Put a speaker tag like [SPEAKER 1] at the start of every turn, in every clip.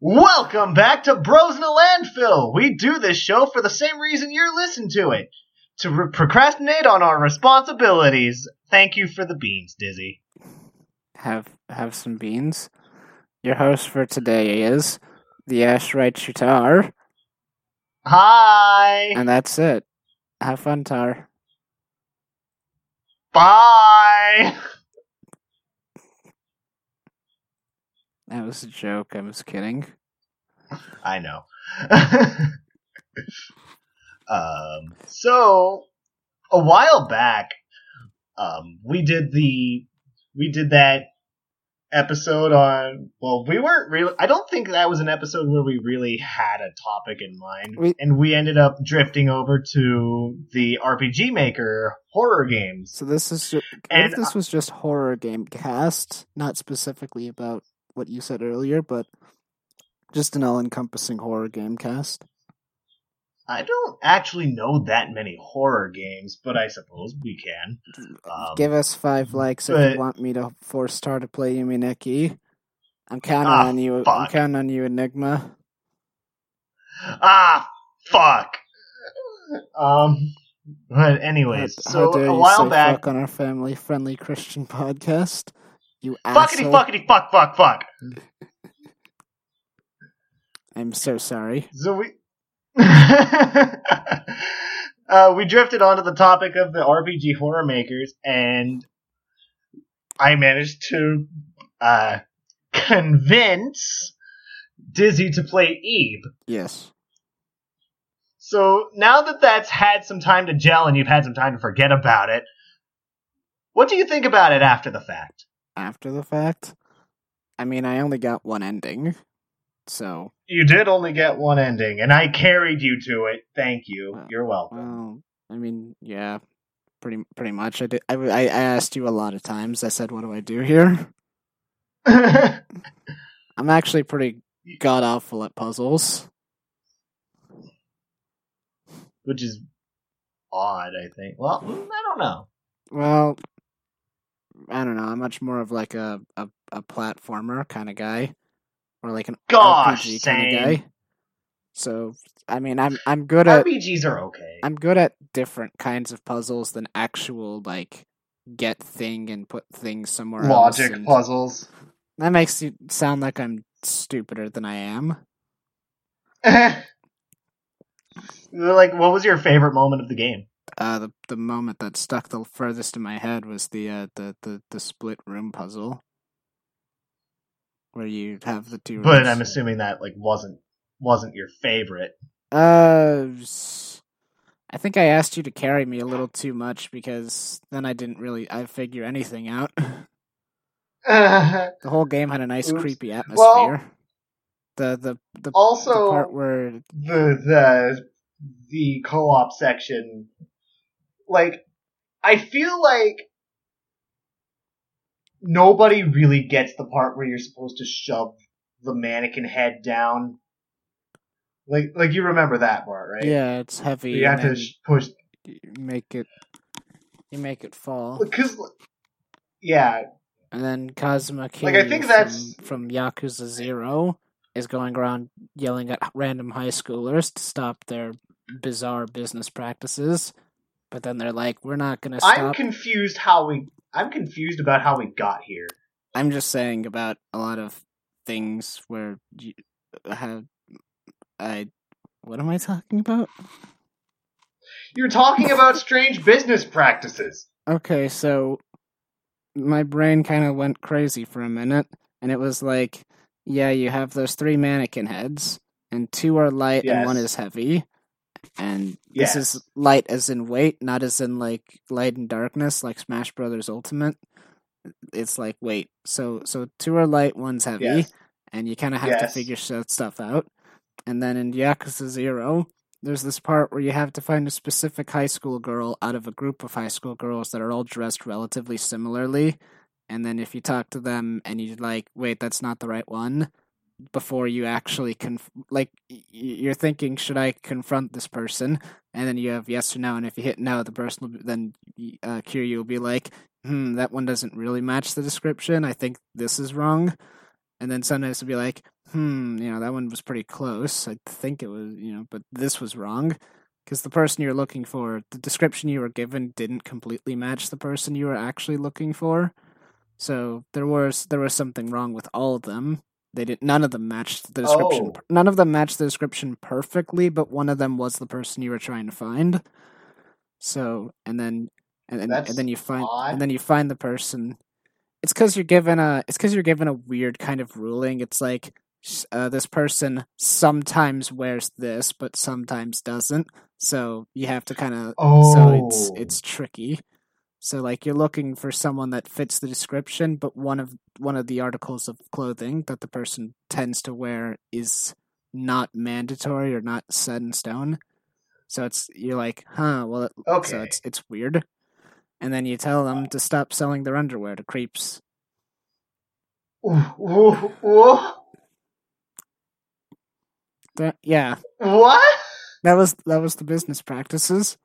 [SPEAKER 1] Welcome back to Bros in a Landfill. We do this show for the same reason you're listening to it to re- procrastinate on our responsibilities. Thank you for the beans, Dizzy.
[SPEAKER 2] Have have some beans. Your host for today is the Ashright Shutar,
[SPEAKER 1] Hi.
[SPEAKER 2] and that's it. Have fun, Tar.
[SPEAKER 1] Bye.
[SPEAKER 2] That was a joke. I was kidding.
[SPEAKER 1] I know. um, so a while back, um, we did the we did that episode on. Well, we weren't really. I don't think that was an episode where we really had a topic in mind,
[SPEAKER 2] We-
[SPEAKER 1] and we ended up drifting over to the RPG Maker horror games.
[SPEAKER 2] So this is ju- what
[SPEAKER 1] And
[SPEAKER 2] if this was just horror game cast, not specifically about what you said earlier, but just an all-encompassing horror game cast.
[SPEAKER 1] I don't actually know that many horror games, but I suppose we can. Um,
[SPEAKER 2] Give us five likes if you want me to force Tar to play Yume Nikki. I'm counting
[SPEAKER 1] Ah,
[SPEAKER 2] on you. I'm counting on you, Enigma.
[SPEAKER 1] Ah, fuck. Um, but anyways,
[SPEAKER 2] how,
[SPEAKER 1] so
[SPEAKER 2] how
[SPEAKER 1] a while back,
[SPEAKER 2] on our family-friendly Christian podcast? You
[SPEAKER 1] fuckity fuckity fuck fuck fuck.
[SPEAKER 2] I'm so sorry.
[SPEAKER 1] So we, uh, we drifted onto the topic of the RPG horror makers, and I managed to uh, convince Dizzy to play Eve.
[SPEAKER 2] Yes.
[SPEAKER 1] So now that that's had some time to gel and you've had some time to forget about it, what do you think about it after the fact?
[SPEAKER 2] After the fact, I mean, I only got one ending, so
[SPEAKER 1] You did only get one ending, and I carried you to it. Thank you. You're welcome.
[SPEAKER 2] well, I mean, yeah, pretty pretty much. I did. I, I I asked you a lot of times. I said, "What do I do here?" I'm actually pretty god awful at puzzles.
[SPEAKER 1] Which is odd, I think. Well, mm, I don't know.
[SPEAKER 2] Well, I don't know. I'm much more of like a a, a platformer kind of guy, or like an
[SPEAKER 1] Gosh,
[SPEAKER 2] RPG kind of guy. So, I mean, I'm I'm good at
[SPEAKER 1] RPGs are okay.
[SPEAKER 2] I'm good at different kinds of puzzles than actual like get thing and put things somewhere.
[SPEAKER 1] Logic
[SPEAKER 2] and-
[SPEAKER 1] puzzles.
[SPEAKER 2] That makes you sound like I'm stupider than I am.
[SPEAKER 1] like, what was your favorite moment of the game?
[SPEAKER 2] Uh, the the moment that stuck the furthest in my head was the uh, the, the the split room puzzle, where you have the two.
[SPEAKER 1] But
[SPEAKER 2] rooms.
[SPEAKER 1] I'm assuming that like wasn't wasn't your favorite.
[SPEAKER 2] Uh, I think I asked you to carry me a little too much because then I didn't really I figure anything out. the whole game had a nice
[SPEAKER 1] Oops.
[SPEAKER 2] creepy atmosphere.
[SPEAKER 1] Well-
[SPEAKER 2] the the the, the
[SPEAKER 1] also,
[SPEAKER 2] part where
[SPEAKER 1] the the the co-op section like i feel like nobody really gets the part where you're supposed to shove the mannequin head down like like you remember that part right
[SPEAKER 2] yeah, it's heavy.
[SPEAKER 1] you have to sh- push
[SPEAKER 2] make it you make it fall,
[SPEAKER 1] because yeah
[SPEAKER 2] and then Kazuma Kiryu
[SPEAKER 1] Like, I think
[SPEAKER 2] from,
[SPEAKER 1] that's-
[SPEAKER 2] from Yakuza Zero is going around yelling at random high schoolers to stop their bizarre business practices. But then they're like, "We're not going to stop."
[SPEAKER 1] i'm confused how we i'm confused about how we got here
[SPEAKER 2] I'm just saying about a lot of things where you have I what am I talking about?
[SPEAKER 1] you're talking about strange business practices
[SPEAKER 2] Okay, so my brain kind of went crazy for a minute and it was like, yeah, you have those three mannequin heads and two are light and one is heavy. And this is light as in weight, not as in like light and darkness like Smash Brothers Ultimate. It's like weight. So so two are light, one's heavy.
[SPEAKER 1] Yes.
[SPEAKER 2] and you kind of have to figure stuff out. And then in Yakuza Zero, there's this part where you have to find a specific high school girl out of a group of high school girls that are all dressed relatively similarly. And then if you talk to them and you're like, wait, that's not the right one, before you actually conf- like you're thinking, should I confront this person? And then you have yes or no, and if you hit no, the person will then uh, Kiryu will be like, hmm, that one doesn't really match the description. I think this is wrong. And then sometimes it'll be like, hmm, you know, that one was pretty close. I think it was, you know, but this was wrong because the person you're looking for, the description you were given didn't completely match the person you were actually looking for. So there was there was something wrong with all of them. They did none of them matched the description.
[SPEAKER 1] Oh.
[SPEAKER 2] None of them matched the description perfectly, but one of them was the person you were trying to find. So and then and then and then you find
[SPEAKER 1] odd.
[SPEAKER 2] and then you find the person. It's because you're given a it's because you're given a weird kind of ruling. It's like uh, this person sometimes wears this, but sometimes doesn't. So you have to kind of Oh. so it's
[SPEAKER 1] Oh.
[SPEAKER 2] it's tricky. So like you're looking for someone that fits the description, but one of one of the articles of clothing that the person tends to wear is not mandatory or not set in stone. So it's you're like, huh, well, it, so
[SPEAKER 1] Okay.
[SPEAKER 2] it's it's weird. And then you tell them to stop selling their underwear to creeps. That, yeah,
[SPEAKER 1] What?
[SPEAKER 2] that was that was the business practices.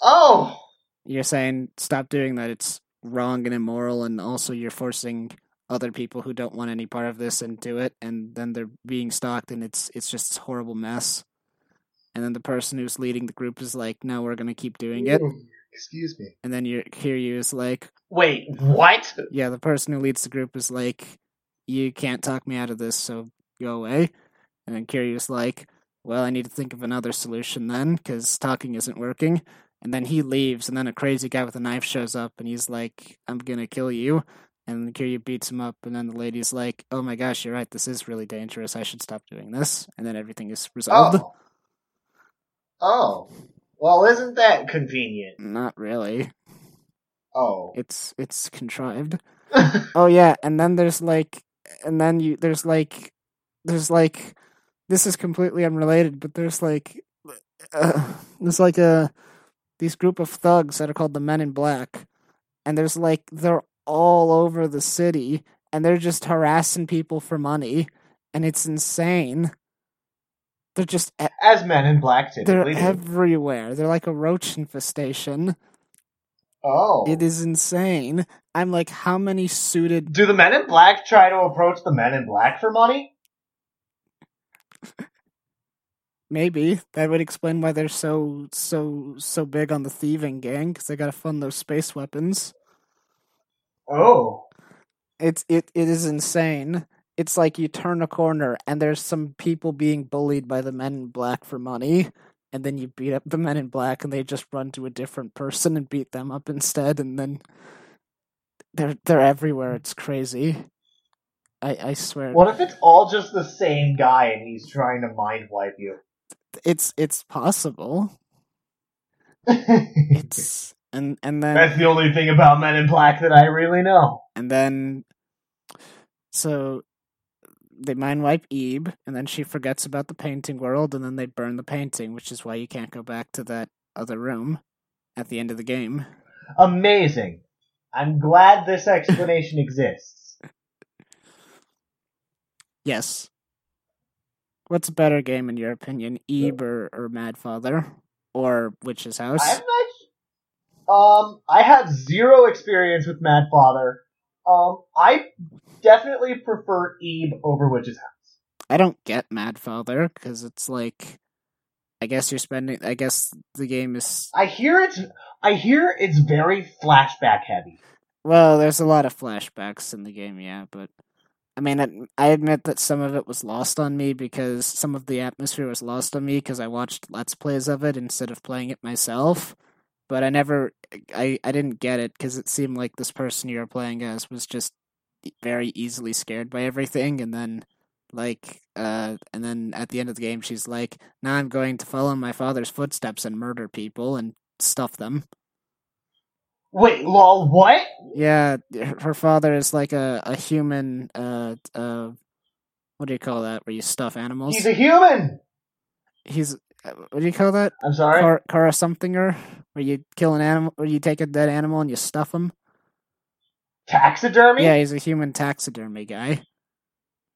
[SPEAKER 1] Oh.
[SPEAKER 2] You're saying stop doing that. It's wrong and immoral, and also you're forcing other people who don't want any part of this and do it, and then they're being stalked, and it's it's just this horrible mess. And then the person who's leading the group is like, "No, we're gonna keep doing it."
[SPEAKER 1] Excuse me.
[SPEAKER 2] And then you hear you is like,
[SPEAKER 1] Wait, what?
[SPEAKER 2] "Yeah." The person who leads the group is like, "You can't talk me out of this, so go away." And then Kiryu's like, "Well, I need to think of another solution then, because talking isn't working." And then he leaves, and then a crazy guy with a knife shows up, and he's like, "I'm gonna kill you." And Kiryu beats him up, and then the lady's like, "Oh my gosh, you're right. This is really dangerous. I should stop doing this." And then everything is resolved.
[SPEAKER 1] Oh. Oh. Well, isn't that convenient?
[SPEAKER 2] Not really.
[SPEAKER 1] Oh.
[SPEAKER 2] It's it's contrived. Oh yeah, and then there's like, and then you there's like, there's like, this is completely unrelated, but there's like, uh, there's like a these group of thugs that are called the Men in Black, and there's like they're all over the city, and they're just harassing people for money, and it's insane. They're just e-
[SPEAKER 1] As men in black
[SPEAKER 2] they're
[SPEAKER 1] do.
[SPEAKER 2] everywhere. They're like a roach infestation.
[SPEAKER 1] Oh.
[SPEAKER 2] It is insane. I'm like, how many suited
[SPEAKER 1] Do the men in black try to approach the men in black for money?
[SPEAKER 2] Maybe that would explain why they're so so so big on the thieving gang because they gotta fund those space weapons.
[SPEAKER 1] Oh.
[SPEAKER 2] It's it it is insane. It's like you turn a corner and there's some people being bullied by the men in black for money, and then you beat up the men in black and they just run to a different person and beat them up instead, and then they're they're everywhere. It's crazy. I I swear.
[SPEAKER 1] What if it's all just the same guy and he's trying to mind wipe you?
[SPEAKER 2] It's it's possible. It's and and then that's
[SPEAKER 1] the only thing about men in black that I really know.
[SPEAKER 2] and then so they mind wipe Ebe, and then she forgets about the painting world, and then they burn the painting, which is why you can't go back to that other room at the end of the game.
[SPEAKER 1] Amazing. I'm glad this explanation exists.
[SPEAKER 2] Yes. What's a better game in your opinion, Ebe or, or Mad Father, or Witch's House?
[SPEAKER 1] I'm not. Um, I have zero experience with Mad Father. Um, I definitely prefer Ebe over Witch's House.
[SPEAKER 2] I don't get Mad Father because it's like, I guess you're spending. I guess the game is
[SPEAKER 1] I hear it's. I hear it's very flashback heavy.
[SPEAKER 2] Well, there's a lot of flashbacks in the game, yeah, but I mean, I, admit that some of it was lost on me because some of the atmosphere was lost on me because I watched Let's Plays of it instead of playing it myself. But I never, I, I didn't get it because it seemed like this person you were playing as was just very easily scared by everything, and then like, uh, and then at the end of the game, she's like, "Now I'm going to follow my father's footsteps and murder people and stuff them."
[SPEAKER 1] Wait, lol, what?
[SPEAKER 2] Yeah, her her father is like a, a human. Uh, uh, what do you call that? Where you stuff animals?
[SPEAKER 1] He's a human.
[SPEAKER 2] He's uh, what do you call that?
[SPEAKER 1] I'm sorry.
[SPEAKER 2] Car, car somethinger, where you kill an animal, or you take a dead animal and you stuff him.
[SPEAKER 1] Taxidermy.
[SPEAKER 2] Yeah, he's a human taxidermy guy.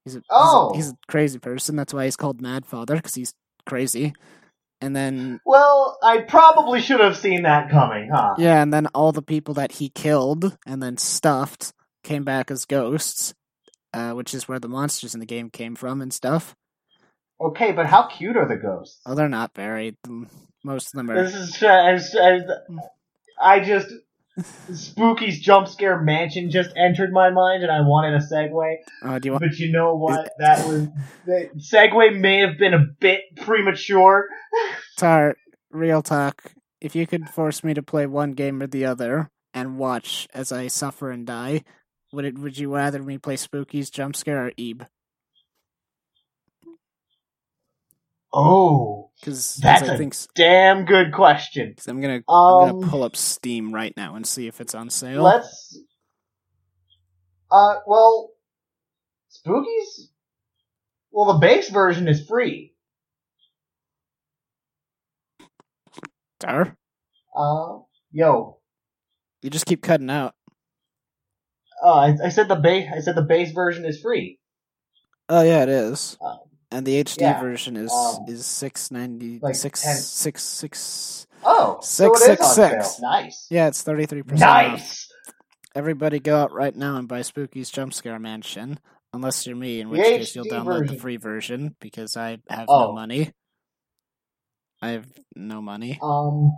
[SPEAKER 2] He's a, he's a-
[SPEAKER 1] Oh.
[SPEAKER 2] he's a crazy person. That's why he's called Mad Father because he's crazy. And then
[SPEAKER 1] Well, I probably should have seen that coming, huh?
[SPEAKER 2] yeah, and then all the people that he killed and then stuffed came back as ghosts. uh, which is where the monsters in the game came from and stuff.
[SPEAKER 1] Okay, but how cute are the ghosts?
[SPEAKER 2] Oh, they're not very. mm, Most of them are.
[SPEAKER 1] This is I, I just Spooky's jump scare mansion just entered my mind, and I wanted a segue.
[SPEAKER 2] Uh, you want?
[SPEAKER 1] But you know what? That was the segue may have been a bit premature.
[SPEAKER 2] Tar, real talk. If you could force me to play one game or the other and watch as I suffer and die, would it? Would you rather me play Spooky's jump scare or Ebe?
[SPEAKER 1] Oh,
[SPEAKER 2] Because
[SPEAKER 1] That's
[SPEAKER 2] I
[SPEAKER 1] a
[SPEAKER 2] think s-
[SPEAKER 1] damn good question.
[SPEAKER 2] 'cause I'm gonna I'm
[SPEAKER 1] Um,
[SPEAKER 2] gonna pull up Steam right now and see if it's on sale.
[SPEAKER 1] Let's. Uh, well, Spooky's. Well, the base version is free.
[SPEAKER 2] Tar,
[SPEAKER 1] Uh, yo,
[SPEAKER 2] you just keep cutting out.
[SPEAKER 1] uh, I, I said the base. I said the base version is free.
[SPEAKER 2] Oh yeah, it is.
[SPEAKER 1] Um,
[SPEAKER 2] and the HD
[SPEAKER 1] yeah,
[SPEAKER 2] version is
[SPEAKER 1] um,
[SPEAKER 2] is six ninety
[SPEAKER 1] like
[SPEAKER 2] six
[SPEAKER 1] 10
[SPEAKER 2] six six.
[SPEAKER 1] Oh, so
[SPEAKER 2] Six, six,
[SPEAKER 1] on
[SPEAKER 2] six.
[SPEAKER 1] sale. Nice.
[SPEAKER 2] Yeah, it's thirty three percent off.
[SPEAKER 1] Nice.
[SPEAKER 2] Everybody go out right now and buy Spooky's Jump Scare Mansion. Unless you're me, in which
[SPEAKER 1] The
[SPEAKER 2] case you'll
[SPEAKER 1] HD
[SPEAKER 2] download the free version because I have
[SPEAKER 1] Oh.
[SPEAKER 2] no money. I have no money.
[SPEAKER 1] Um,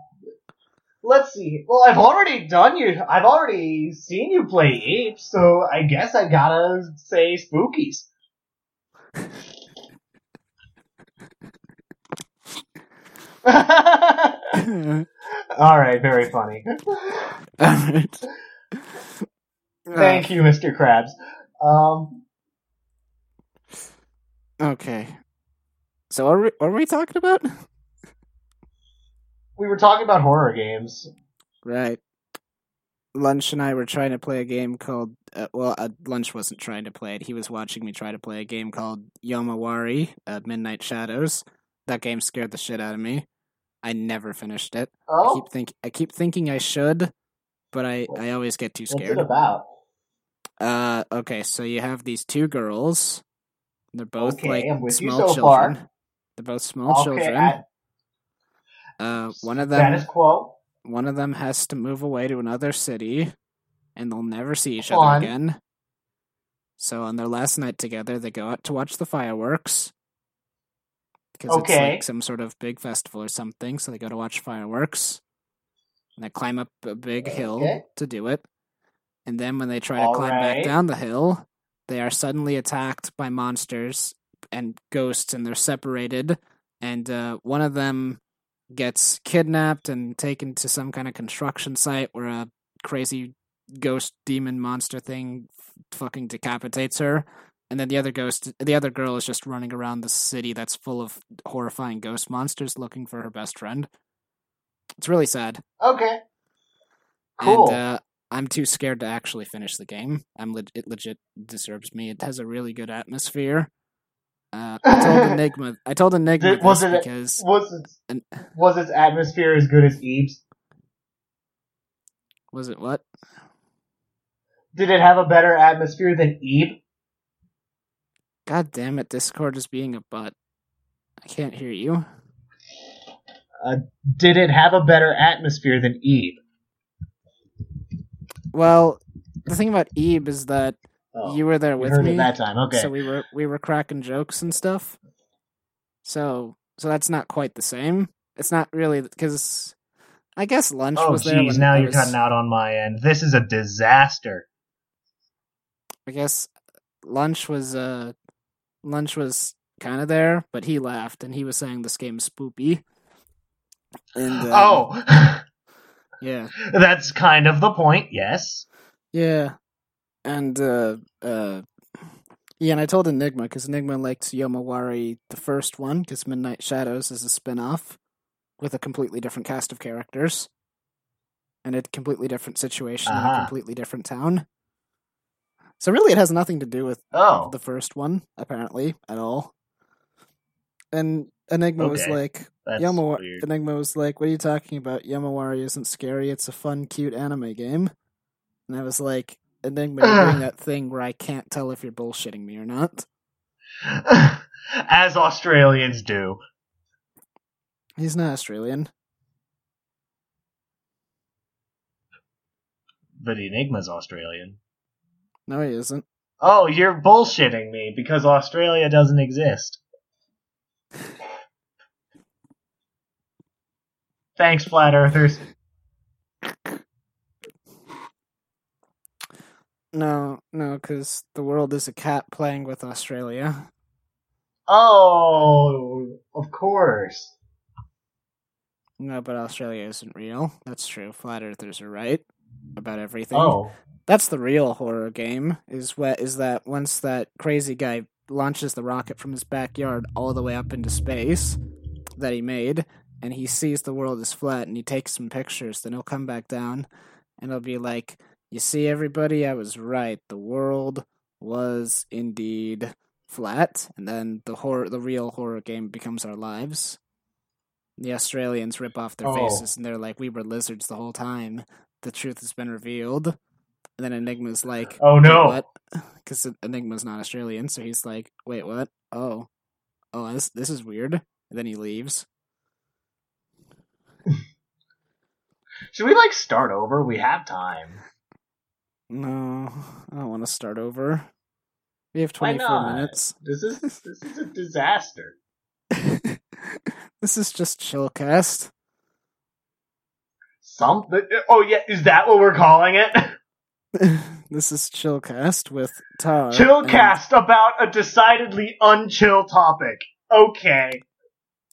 [SPEAKER 1] let's see. Well, I've already done you. I've already seen you play Ape, so I guess I gotta say Spookies. All right, very funny. Thank you, Mr. Krabs. Um,
[SPEAKER 2] Okay. So what are we, what are we talking about?
[SPEAKER 1] we were talking about horror games.
[SPEAKER 2] Right. Lunch and I were trying to play a game called. Uh, well, uh, Lunch wasn't trying to play it. He was watching me try to play a game called Yomawari, uh, Midnight Shadows. That game scared the shit out of me. I never finished it. I
[SPEAKER 1] Oh,
[SPEAKER 2] keep think I keep thinking I should, but I, I always get too
[SPEAKER 1] what's
[SPEAKER 2] scared.
[SPEAKER 1] it about?
[SPEAKER 2] Uh, okay, so you have these two girls. They're both
[SPEAKER 1] Okay,
[SPEAKER 2] like
[SPEAKER 1] I'm with you
[SPEAKER 2] small
[SPEAKER 1] so far.
[SPEAKER 2] children. They're both small
[SPEAKER 1] Okay,
[SPEAKER 2] children.
[SPEAKER 1] I-
[SPEAKER 2] uh, one of them
[SPEAKER 1] Status quo.
[SPEAKER 2] one of them has to move away to another city and they'll never see each
[SPEAKER 1] Fun.
[SPEAKER 2] other again. So on their last night together, they go out to watch the fireworks. Because it's like some sort of big festival or something, so they go to watch fireworks. And they climb up a big hill
[SPEAKER 1] Okay.
[SPEAKER 2] to do it. And then when they try to
[SPEAKER 1] All
[SPEAKER 2] climb
[SPEAKER 1] right.
[SPEAKER 2] back down the hill, they are suddenly attacked by monsters and ghosts, and they're separated. And uh, one of them gets kidnapped and taken to some kind of construction site where a crazy ghost demon monster thing f- fucking decapitates her. And then the other ghost, the other girl is just running around the city that's full of horrifying ghost monsters looking for her best friend. It's really sad.
[SPEAKER 1] Okay. Cool.
[SPEAKER 2] And uh, I'm too scared to actually finish the game. I'm leg- it legit disturbs me. It has a really good atmosphere. Uh, I told Enigma. I told Enigma
[SPEAKER 1] Did- was it-
[SPEAKER 2] because
[SPEAKER 1] was its was its atmosphere as good as Eve's?
[SPEAKER 2] was it what?
[SPEAKER 1] Did it have a better atmosphere than Eve?
[SPEAKER 2] God damn it! Discord is being a butt. I can't hear you.
[SPEAKER 1] Did it have a better atmosphere than Eve?
[SPEAKER 2] Well, the thing about Ebe is that
[SPEAKER 1] Oh,
[SPEAKER 2] you were there with
[SPEAKER 1] heard
[SPEAKER 2] me,
[SPEAKER 1] it that time. Okay.
[SPEAKER 2] so we were we were cracking jokes and stuff. So so that's not quite the same. It's not really because I guess lunch
[SPEAKER 1] oh,
[SPEAKER 2] was there.
[SPEAKER 1] jeez, now
[SPEAKER 2] I
[SPEAKER 1] you're cutting out on my end. This is a disaster.
[SPEAKER 2] I guess lunch was uh lunch was kind of there, but he laughed and he was saying this game is spoopy. And um,
[SPEAKER 1] oh,
[SPEAKER 2] yeah,
[SPEAKER 1] that's kind of the point. Yes.
[SPEAKER 2] yeah, and uh uh yeah, and I told Enigma because Enigma liked Yomawari the first one because Midnight Shadows is a spin-off with a completely different cast of characters and a completely different situation in a
[SPEAKER 1] Uh-huh.
[SPEAKER 2] completely different town. So really, it has nothing to do with
[SPEAKER 1] Oh,
[SPEAKER 2] the first one, apparently, at all. And Enigma was like,
[SPEAKER 1] that's
[SPEAKER 2] Yamawa-
[SPEAKER 1] weird.
[SPEAKER 2] Enigma was like, "What are you talking about? Yomawari isn't scary. It's a fun, cute anime game." And I was like, "Enigma, you're doing that thing where I can't tell if you're bullshitting me or not."
[SPEAKER 1] As Australians do.
[SPEAKER 2] He's not Australian.
[SPEAKER 1] But Enigma's Australian.
[SPEAKER 2] No, he isn't.
[SPEAKER 1] Oh, you're bullshitting me because Australia doesn't exist. Thanks, flat earthers.
[SPEAKER 2] No, no, because the world is a cat playing with Australia.
[SPEAKER 1] Oh, of course.
[SPEAKER 2] No, but Australia isn't real. That's true. Flat earthers are right about everything.
[SPEAKER 1] Oh,
[SPEAKER 2] That's the real horror game. Is what is that once that crazy guy launches the rocket from his backyard all the way up into space that he made, and he sees the world is flat, and he takes some pictures. Then he'll come back down, and he'll be like, "You see, everybody, I was right. The world was indeed flat." And then the horror, the real horror game becomes our lives. The Australians rip off their
[SPEAKER 1] Oh.
[SPEAKER 2] faces, and they're like, "We were lizards the whole time." The truth has been revealed. And then Enigma's like,
[SPEAKER 1] oh no.
[SPEAKER 2] what? Because Enigma's not Australian, so he's like, wait, what? Oh, oh, this this is weird. And then he leaves.
[SPEAKER 1] Should we like start over? We have time.
[SPEAKER 2] No, I don't want to start over. We have twenty four minutes.
[SPEAKER 1] This is this is a disaster.
[SPEAKER 2] this is just chillcast.
[SPEAKER 1] Something. Oh yeah, is that what we're calling it?
[SPEAKER 2] this is chillcast with Tar. and-
[SPEAKER 1] Chillcast about a decidedly unchill topic. Okay.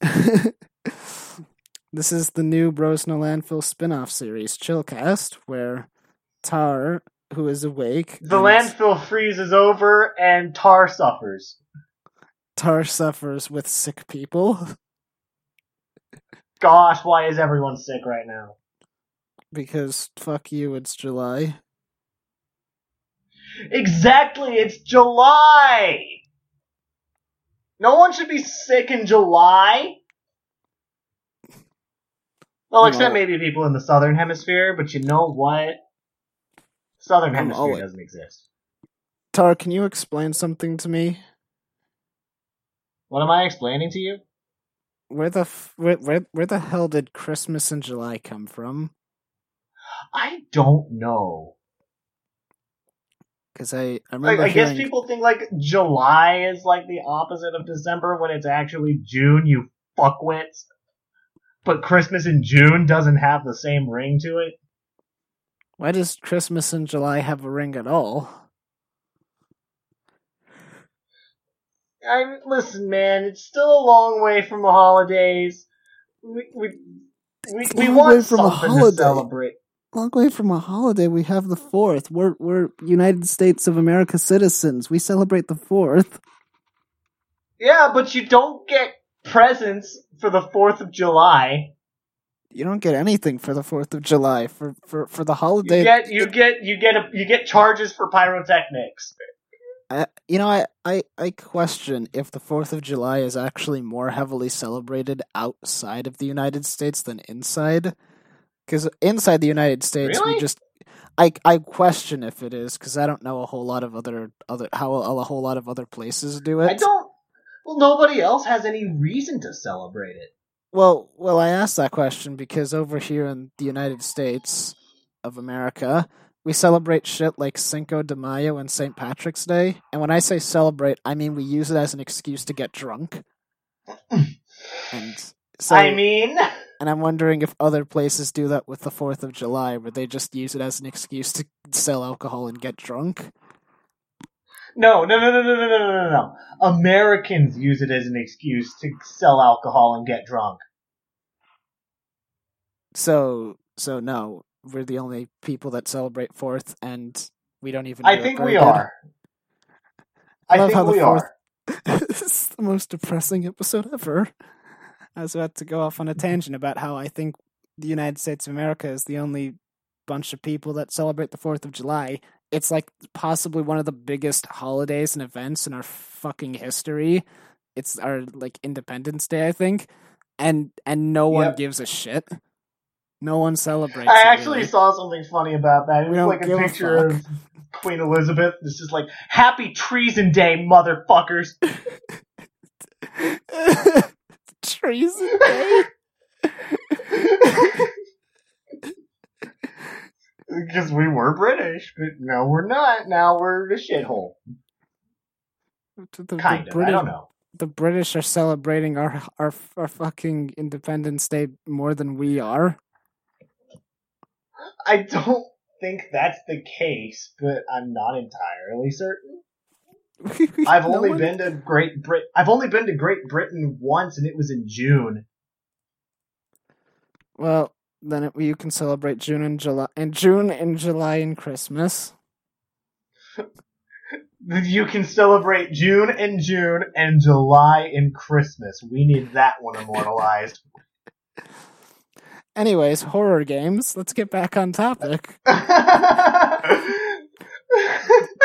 [SPEAKER 2] this is the new Bros No Landfill spin-off series, Chillcast, where Tar, who is awake,
[SPEAKER 1] The
[SPEAKER 2] and
[SPEAKER 1] landfill freezes over and Tar suffers.
[SPEAKER 2] Tar suffers with sick people
[SPEAKER 1] Gosh, why is everyone sick right now?
[SPEAKER 2] because fuck you, it's July.
[SPEAKER 1] Exactly, it's July! No one should be sick in July. Well, except
[SPEAKER 2] No.
[SPEAKER 1] maybe people in the southern hemisphere, but you know what? Southern
[SPEAKER 2] I'm
[SPEAKER 1] hemisphere
[SPEAKER 2] always-
[SPEAKER 1] doesn't exist.
[SPEAKER 2] Tar, can you explain something to me?
[SPEAKER 1] What am I explaining to you?
[SPEAKER 2] Where the f- where, where where the hell did Christmas in July come from?
[SPEAKER 1] I don't know.
[SPEAKER 2] Because I I
[SPEAKER 1] Like,
[SPEAKER 2] remember
[SPEAKER 1] I guess
[SPEAKER 2] hearing
[SPEAKER 1] people think like July is like the opposite of December when it's actually June, you fuckwits. But Christmas in June doesn't have the same ring to it.
[SPEAKER 2] why does Christmas in July have a ring at all?
[SPEAKER 1] I listen, man. It's still a long way from the holidays. We we we, we want
[SPEAKER 2] way from a
[SPEAKER 1] something to celebrate.
[SPEAKER 2] Long way from a holiday, we have the fourth. We're we're United States of America citizens. We celebrate the fourth.
[SPEAKER 1] Yeah, but you don't get presents for the Fourth of July.
[SPEAKER 2] You don't get anything for the Fourth of July for for for the holiday.
[SPEAKER 1] You get you get you get a, you get charges for pyrotechnics.
[SPEAKER 2] I, you know, I, I, I question if the Fourth of July is actually more heavily celebrated outside of the United States than inside. Because inside the United States,
[SPEAKER 1] Really?
[SPEAKER 2] we just, I, I question if it is because I don't know a whole lot of other other how a, a whole lot of other places do it.
[SPEAKER 1] I don't. Well, nobody else has any reason to celebrate it.
[SPEAKER 2] Well, well, I asked that question because over here in the United States of America, we celebrate shit like Cinco de Mayo and St. Patrick's Day. And when I say celebrate, I mean we use it as an excuse to get drunk. and so,
[SPEAKER 1] I mean,
[SPEAKER 2] and I'm wondering if other places do that with the Fourth of July, where they just use it as an excuse to sell alcohol and get drunk.
[SPEAKER 1] no, no, no, no, no, no, no, no, no. Americans use it as an excuse to sell alcohol and get drunk.
[SPEAKER 2] So, so no, we're the only people that celebrate Fourth, and we don't even.
[SPEAKER 1] I think we
[SPEAKER 2] good.
[SPEAKER 1] are.
[SPEAKER 2] I
[SPEAKER 1] I think we
[SPEAKER 2] fourth-
[SPEAKER 1] are.
[SPEAKER 2] this is the most depressing episode ever. I was about to go off on a mm-hmm. tangent about how I think the United States of America is the only bunch of people that celebrate the 4th of July. It's like possibly one of the biggest holidays and events in our fucking history. It's our like Independence Day, I think. And and no one
[SPEAKER 1] Yep.
[SPEAKER 2] gives a shit. No one celebrates.
[SPEAKER 1] I actually
[SPEAKER 2] really.
[SPEAKER 1] saw something funny about that. It was like a
[SPEAKER 2] give a
[SPEAKER 1] picture of Queen Elizabeth. It's just like Happy Treason Day, motherfuckers.
[SPEAKER 2] Treason Day.
[SPEAKER 1] Because we were British, but no, we're not. Now we're a shithole.
[SPEAKER 2] The, the
[SPEAKER 1] Kind of. I
[SPEAKER 2] British,
[SPEAKER 1] don't know.
[SPEAKER 2] the British are celebrating our our our fucking Independence Day more than we are.
[SPEAKER 1] I don't think that's the case, but I'm not entirely certain. I've
[SPEAKER 2] No
[SPEAKER 1] only
[SPEAKER 2] one-
[SPEAKER 1] been to Great Brit. I've only been to Great Britain once, and it was in June.
[SPEAKER 2] Well, then it, you can celebrate June and July, and June and July and Christmas.
[SPEAKER 1] You can celebrate June and June and July and Christmas. We need that one immortalized.
[SPEAKER 2] Anyways, horror games. Let's get back on topic.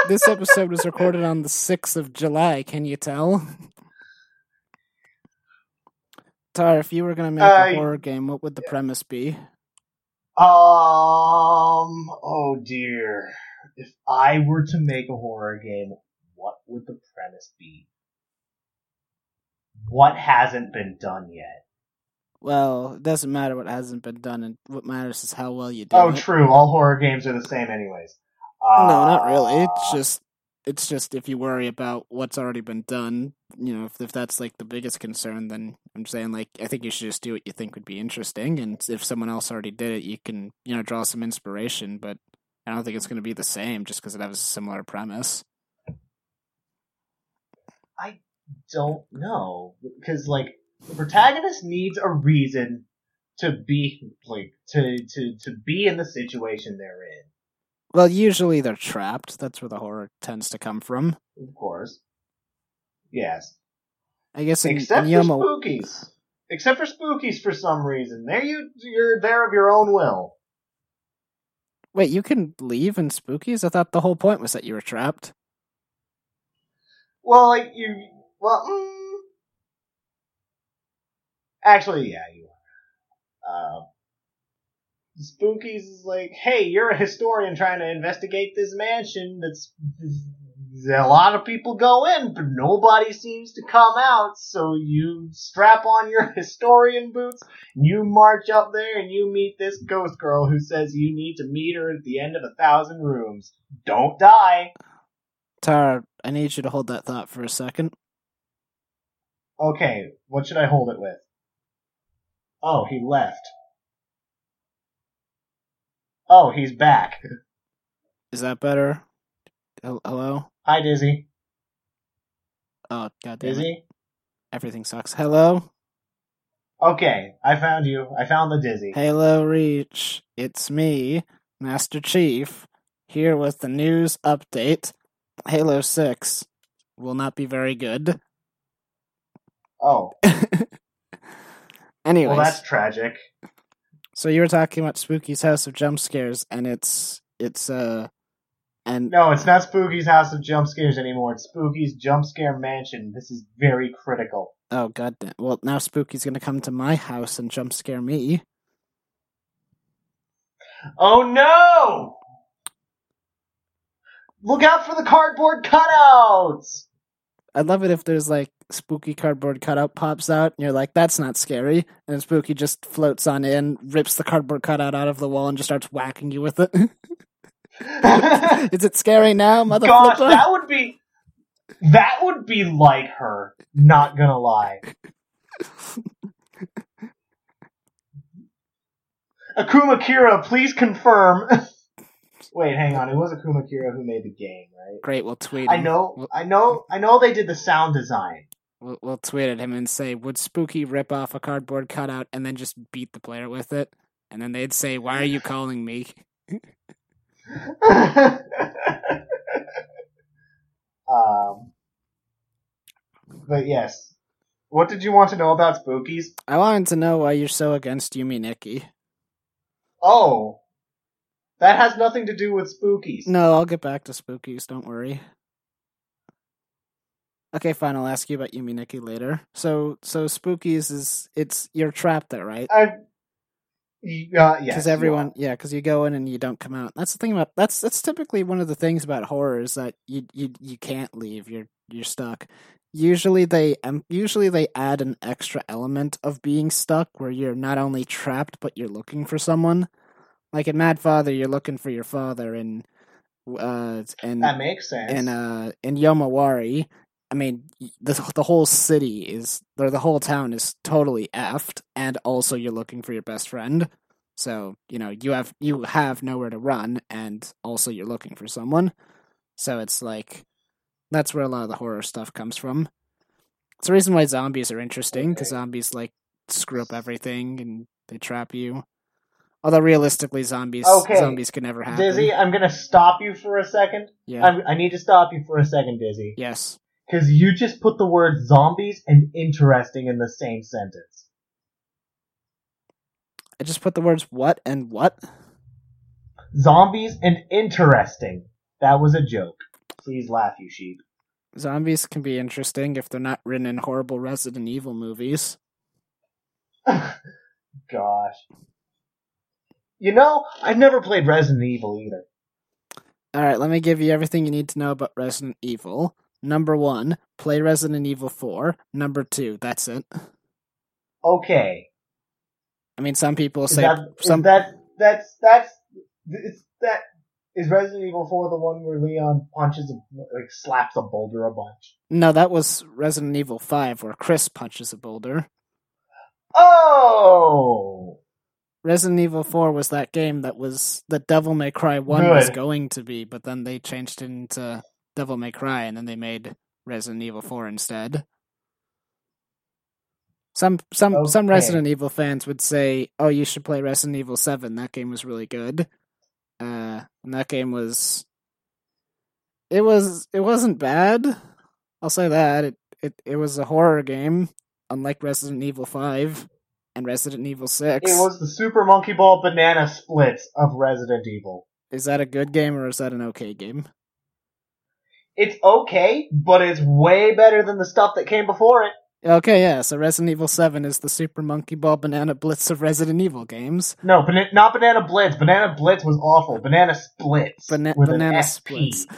[SPEAKER 2] This episode was recorded on the sixth of July. Can you tell? Tar, if you were gonna make
[SPEAKER 1] Uh,
[SPEAKER 2] a horror game, what would the premise be?
[SPEAKER 1] Um. Oh dear. If I were to make a horror game, what would the premise be? What hasn't been done yet?
[SPEAKER 2] Well, it doesn't matter what hasn't been done, and what matters is how well you do it.
[SPEAKER 1] Oh,
[SPEAKER 2] it.
[SPEAKER 1] true. All horror games are the same, anyways. Uh,
[SPEAKER 2] No, not really. It's just it's just if you worry about what's already been done, you know, if if that's like the biggest concern, then I'm saying like I think you should just do what you think would be interesting, and if someone else already did it, you can you know draw some inspiration. But I don't think it's going to be the same just because it has a similar premise.
[SPEAKER 1] I don't know because like the protagonist needs a reason to be like to to to be in the situation they're in.
[SPEAKER 2] Well, usually they're trapped. That's where the horror tends to come from.
[SPEAKER 1] Of course. Yes.
[SPEAKER 2] I guess in,
[SPEAKER 1] Except
[SPEAKER 2] in
[SPEAKER 1] for
[SPEAKER 2] Yomo,
[SPEAKER 1] spookies. Except for spookies for some reason. There you you're there of your own will.
[SPEAKER 2] wait, you can leave in Spookies. I thought the whole point was that you were trapped.
[SPEAKER 1] Well, like you well mm, actually yeah, you are. Uh Spookies is like, hey, you're a historian trying to investigate this mansion that's a lot of people go in, but nobody seems to come out, so you strap on your historian boots, and you march up there and you meet this ghost girl who says you need to meet her at the end of a thousand rooms. Don't die.
[SPEAKER 2] Tara, I need you to hold that thought for a second.
[SPEAKER 1] Okay, what should I hold it with? Oh, he left. Oh, he's back.
[SPEAKER 2] Is that better? Hello?
[SPEAKER 1] Hi, Dizzy.
[SPEAKER 2] Oh, god damn it.
[SPEAKER 1] Dizzy?
[SPEAKER 2] Everything sucks. Hello?
[SPEAKER 1] Okay, I found you. I found the Dizzy.
[SPEAKER 2] Halo Reach. It's me, Master Chief, here with the news update. Halo 6 will not be very good.
[SPEAKER 1] Oh,
[SPEAKER 2] Anyways,
[SPEAKER 1] well, that's tragic.
[SPEAKER 2] So you were talking about Spooky's House of Jump Scares, and it's, it's, uh, and
[SPEAKER 1] No, it's not Spooky's House of Jump Scares anymore. It's Spooky's Jump Scare Mansion. This is very critical.
[SPEAKER 2] oh god damn. Well, now Spooky's gonna come to my house and jump scare me.
[SPEAKER 1] Oh no! Look out for the cardboard cutouts!
[SPEAKER 2] I'd love it if there's like spooky cardboard cutout pops out and you're like, that's not scary. And spooky just floats on in, rips the cardboard cutout out of the wall and just starts whacking you with it. Is it scary now, mother
[SPEAKER 1] Gosh,
[SPEAKER 2] flipper?
[SPEAKER 1] that would be that would be like her. Not gonna lie. Akuma Kira, please confirm. Wait, hang on. It was Akuma Kira who made the game, right?
[SPEAKER 2] Great, we'll tweet
[SPEAKER 1] I know, I know, I know. They did the sound design.
[SPEAKER 2] We'll, we'll tweet at him and say, would Spooky rip off a cardboard cutout and then just beat the player with it? And then they'd say, why are you calling me?
[SPEAKER 1] um, but yes. What did you want to know about spookies?
[SPEAKER 2] I wanted to know why you're so against Yume Nikki.
[SPEAKER 1] Oh, that has nothing to do with spookies.
[SPEAKER 2] No, I'll get back to Spookies, don't worry. Okay, fine, I'll ask you about Yume Nikki later. So so Spookies is it's you're trapped there, right?
[SPEAKER 1] I. Uh.
[SPEAKER 2] Because everyone, yeah, because you go in and you don't come out. That's the thing about that's that's typically one of the things about horror is that you you you can't leave. You're you're stuck. Usually they um, usually they add an extra element of being stuck where you're not only trapped but you're looking for someone. Like in Mad Father, you're looking for your father, and uh, and
[SPEAKER 1] That makes sense.
[SPEAKER 2] in uh in Yomawari, I mean the the whole city is or the whole town is totally effed, and also you're looking for your best friend. So you know you have you have nowhere to run, and also you're looking for someone. So it's like that's where a lot of the horror stuff comes from. It's the reason why zombies are interesting because
[SPEAKER 1] Okay.
[SPEAKER 2] zombies like screw up everything and they trap you. Although realistically, zombies
[SPEAKER 1] Okay.
[SPEAKER 2] zombies can never happen.
[SPEAKER 1] Dizzy, I'm gonna stop you for a second.
[SPEAKER 2] yeah.
[SPEAKER 1] I'm, I need to stop you for a second, Dizzy.
[SPEAKER 2] yes.
[SPEAKER 1] Because you just put the word zombies and interesting in the same sentence.
[SPEAKER 2] I just put the words what and what.
[SPEAKER 1] Zombies and interesting. That was a joke. Please laugh, you sheep.
[SPEAKER 2] Zombies can be interesting if they're not written in horrible Resident Evil movies.
[SPEAKER 1] Gosh. You know, I've never played Resident Evil either.
[SPEAKER 2] Alright, let me give you everything you need to know about Resident Evil. Number one, play Resident Evil 4. Number two, that's it.
[SPEAKER 1] Okay.
[SPEAKER 2] I mean, some people say.
[SPEAKER 1] that, is
[SPEAKER 2] some,
[SPEAKER 1] that that's that's is that is Resident Evil 4 the one where Leon punches a, like slaps a boulder a bunch?
[SPEAKER 2] no, that was Resident Evil 5, where Chris punches a boulder.
[SPEAKER 1] Oh.
[SPEAKER 2] Resident Evil 4 was that game that was. that Devil May Cry 1 was going to be, but then they changed it into Devil May Cry, and then they made Resident Evil 4 instead. Some some some Resident Evil fans would say, "Oh, you should play Resident Evil 7. That game was really good." Uh, and that game was it was it wasn't bad. I'll say that. It it it was a horror game, unlike Resident Evil 5 and Resident Evil 6.
[SPEAKER 1] It was the Super Monkey Ball banana splits of Resident Evil.
[SPEAKER 2] Is that a good game or is that an okay game?
[SPEAKER 1] It's okay, but it's way better than the stuff that came before it.
[SPEAKER 2] Okay, yeah, so Resident Evil 7 is the Super Monkey Ball Banana Blitz of Resident Evil games.
[SPEAKER 1] No, bana- not Banana Blitz. Banana Blitz was awful. Banana Splits.
[SPEAKER 2] Bana- banana
[SPEAKER 1] SP.
[SPEAKER 2] splits.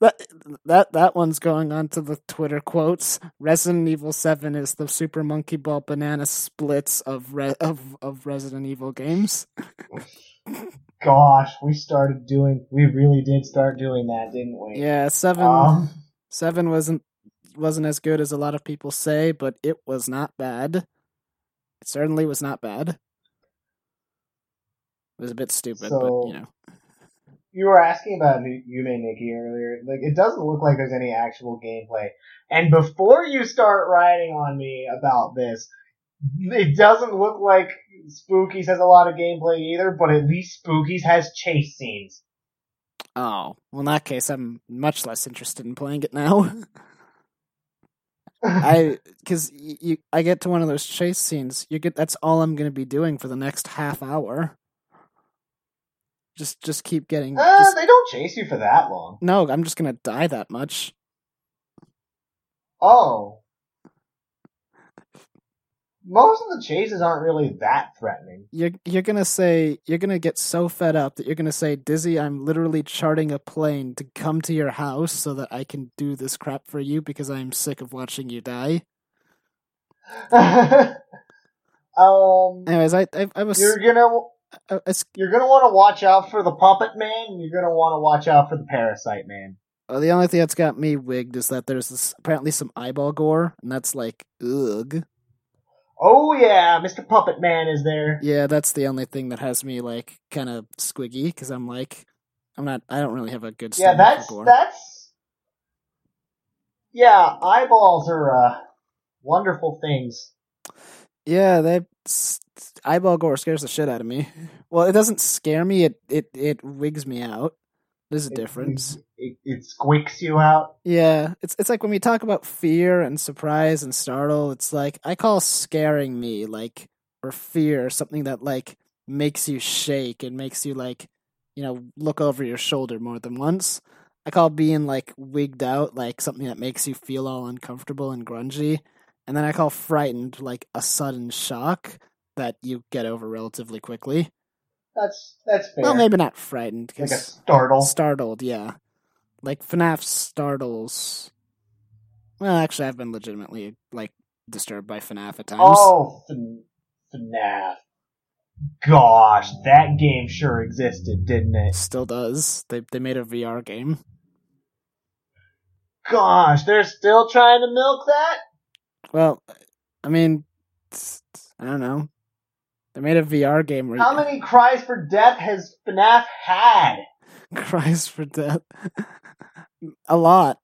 [SPEAKER 2] That, that that one's going on to the Twitter quotes. Resident Evil 7 is the Super Monkey Ball Banana Splits of Re- of of Resident Evil games.
[SPEAKER 1] Gosh, we started doing. We really did start doing that, didn't we?
[SPEAKER 2] Yeah, 7
[SPEAKER 1] Um,
[SPEAKER 2] 7 wasn't wasn't as good as a lot of people say, but it was not bad. It certainly was not bad. It was a bit stupid,
[SPEAKER 1] So-
[SPEAKER 2] but you know.
[SPEAKER 1] you were asking about Yume Nikki earlier. Like, it doesn't look like there's any actual gameplay. And before you start writing on me about this, it doesn't look like Spookies has a lot of gameplay either. But at least Spookies has chase scenes.
[SPEAKER 2] Oh, well, in that case, I'm much less interested in playing it now. I because you, I get to one of those chase scenes. You get that's all I'm going to be doing for the next half hour. Just, just keep getting.
[SPEAKER 1] Uh,
[SPEAKER 2] just,
[SPEAKER 1] they don't chase you for that long.
[SPEAKER 2] no, I'm just going to die that much.
[SPEAKER 1] Oh. Most of the chases aren't really that threatening.
[SPEAKER 2] You're, you're gonna say you're gonna get so fed up that you're gonna say, Dizzy, I'm literally charting a plane to come to your house so that I can do this crap for you because I'm sick of watching you die.
[SPEAKER 1] um,
[SPEAKER 2] Anyways, I, I, I was,
[SPEAKER 1] you're gonna
[SPEAKER 2] I,
[SPEAKER 1] you're gonna want to watch out for the puppet man. and You're gonna want to watch out for the parasite man.
[SPEAKER 2] Uh, the only thing that's got me wigged is that there's this apparently some eyeball gore, and that's like ugh.
[SPEAKER 1] Oh yeah, Mr. Puppet Man is there.
[SPEAKER 2] Yeah, that's the only thing that has me like kind of squiggy because I'm like, I'm not, I don't really have a good.
[SPEAKER 1] Yeah, that's that's. Yeah, eyeballs are uh, wonderful things.
[SPEAKER 2] Yeah, that eyeball gore scares the shit out of me. Well, it doesn't scare me; it it it wigs me out. There's a
[SPEAKER 1] It-
[SPEAKER 2] difference.
[SPEAKER 1] It, it squeaks you out.
[SPEAKER 2] Yeah, it's it's like when we talk about fear and surprise and startle, it's like I call scaring me like or fear something that like makes you shake and makes you like you know look over your shoulder more than once. I call being like wigged out like something that makes you feel all uncomfortable and grungy, and then I call frightened like a sudden shock that you get over relatively quickly.
[SPEAKER 1] That's that's fair.
[SPEAKER 2] Well, maybe not frightened
[SPEAKER 1] like a startle.
[SPEAKER 2] startled, yeah. Like FNAF startles. Well, actually, I've been legitimately like disturbed by FNAF at times.
[SPEAKER 1] Oh, FNAF. Gosh, that game sure existed, didn't it?
[SPEAKER 2] Still does. They they made a VR game.
[SPEAKER 1] Gosh, they're still trying to milk that?
[SPEAKER 2] Well, I mean, I don't know. They made a VR game where
[SPEAKER 1] How many cries for death has FNAF had?
[SPEAKER 2] cries for death. a lot.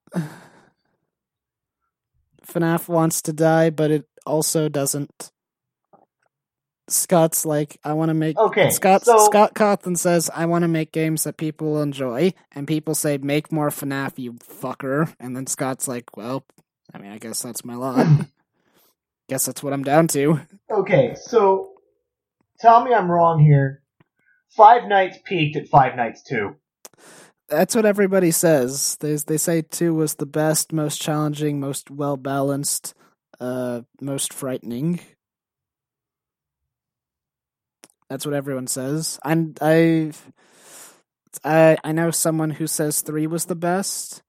[SPEAKER 2] FNAF wants to die, but it also doesn't. Scott's like, I want to make.
[SPEAKER 1] Okay,
[SPEAKER 2] Scott
[SPEAKER 1] so-
[SPEAKER 2] Scott Cawthon says, I want to make games that people enjoy, and people say, make more FNAF, you fucker. And then Scott's like, well, I mean, I guess that's my lot. guess that's what I'm down to.
[SPEAKER 1] Okay, so tell me I'm wrong here. Five Nights peaked at Five Nights 2.
[SPEAKER 2] That's what everybody says. They they say two was the best, most challenging, most well balanced, uh, most frightening. That's what everyone says. And I, I I know someone who says three was the best.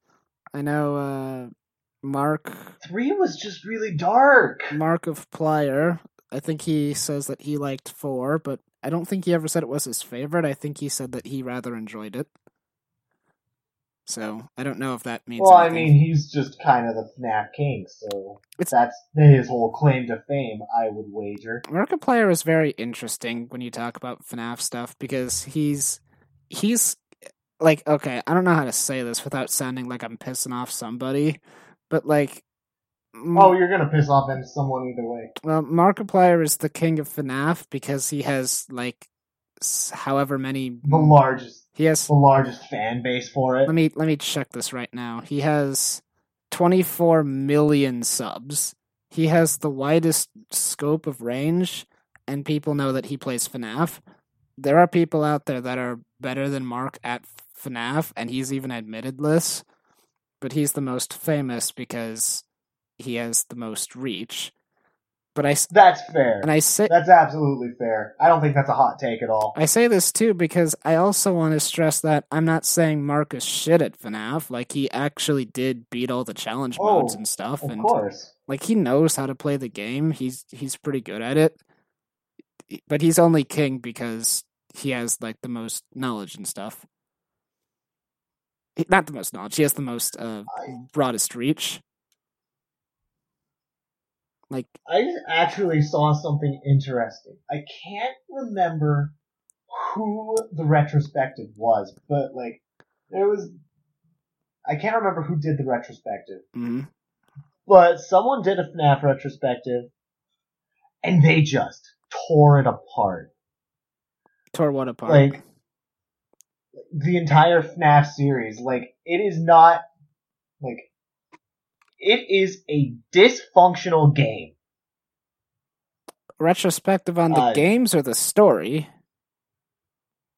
[SPEAKER 2] I know uh, Mark
[SPEAKER 1] Three was just really dark.
[SPEAKER 2] Markiplier. I think he says that he liked four, but I don't think he ever said it was his favorite. I think he said that he rather enjoyed it. So I don't know if that means.
[SPEAKER 1] Well, I mean, he's just kind of the FNAF king, so
[SPEAKER 2] It's-
[SPEAKER 1] that's his whole claim to fame, I would wager.
[SPEAKER 2] Markiplier is very interesting when you talk about FNAF stuff because he's he's like okay, I don't know how to say this without sounding like I'm pissing off somebody, but like
[SPEAKER 1] Oh, you're gonna piss off someone either way.
[SPEAKER 2] well, Markiplier is the king of FNAF because he has like however many
[SPEAKER 1] The largest,
[SPEAKER 2] he has
[SPEAKER 1] the largest fan base for it.
[SPEAKER 2] let me let me check this right now. He has 24 million subs. He has the widest scope of range, and people know that he plays FNAF. There are people out there that are better than Mark at FNAF, and he's even admitted this. But he's the most famous because he has the most reach. But I
[SPEAKER 1] that's fair.
[SPEAKER 2] and I say
[SPEAKER 1] That's absolutely fair. I don't think that's a hot take at all.
[SPEAKER 2] I say this too because I also want to stress that I'm not saying Marcus shit at FNAF. Like he actually did beat all the challenge modes
[SPEAKER 1] Oh,
[SPEAKER 2] and stuff,
[SPEAKER 1] Of
[SPEAKER 2] and
[SPEAKER 1] course.
[SPEAKER 2] like he knows how to play the game. He's he's pretty good at it. But he's only king because he has like the most knowledge and stuff. Not the most knowledge. He has the most uh, broadest reach. Like
[SPEAKER 1] I actually saw something interesting. I can't remember who the retrospective was, but like there was I can't remember who did the retrospective.
[SPEAKER 2] mhm.
[SPEAKER 1] But someone did a FNAF retrospective and they just tore it apart.
[SPEAKER 2] tore what apart.
[SPEAKER 1] Like the entire FNAF series. Like it is not like it is a dysfunctional game.
[SPEAKER 2] Retrospective on the
[SPEAKER 1] uh,
[SPEAKER 2] games or the story.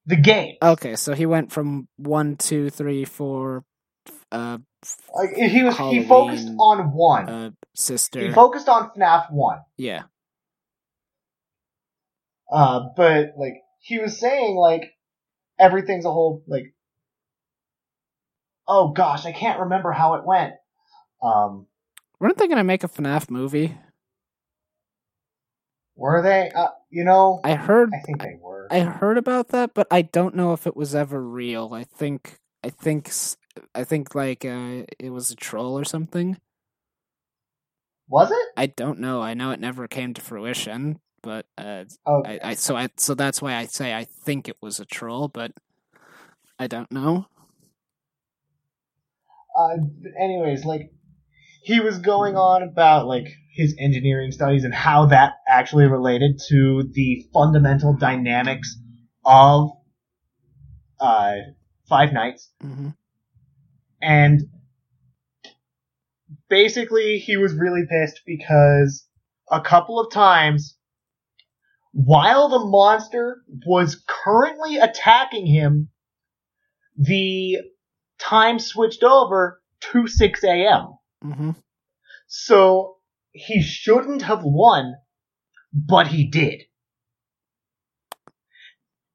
[SPEAKER 1] The game.
[SPEAKER 2] Okay, so he went from one, two, three, four, uh,
[SPEAKER 1] Like he was he focused on one.
[SPEAKER 2] uh, sister.
[SPEAKER 1] he focused on FNAF one.
[SPEAKER 2] yeah,
[SPEAKER 1] Uh, but like he was saying, like everything's a whole like. Oh gosh, I can't remember how it went. Um,
[SPEAKER 2] weren't they gonna make a FNAF movie?
[SPEAKER 1] were they? Uh, you know,
[SPEAKER 2] I heard,
[SPEAKER 1] I think they were.
[SPEAKER 2] I heard about that, but I don't know if it was ever real. I think, I think, I think like uh, it was a troll or something.
[SPEAKER 1] Was it?
[SPEAKER 2] I don't know. I know it never came to fruition, but uh,
[SPEAKER 1] Oh,
[SPEAKER 2] I, I so I so that's why I say I think it was a troll, but I don't know.
[SPEAKER 1] uh, anyways, like he was going on about like his engineering studies and how that actually related to the fundamental dynamics of uh, Five Nights.
[SPEAKER 2] hmm
[SPEAKER 1] and basically he was really pissed because a couple of times while the monster was currently attacking him the time switched over to 6 a.m
[SPEAKER 2] hmm
[SPEAKER 1] so he shouldn't have won but he did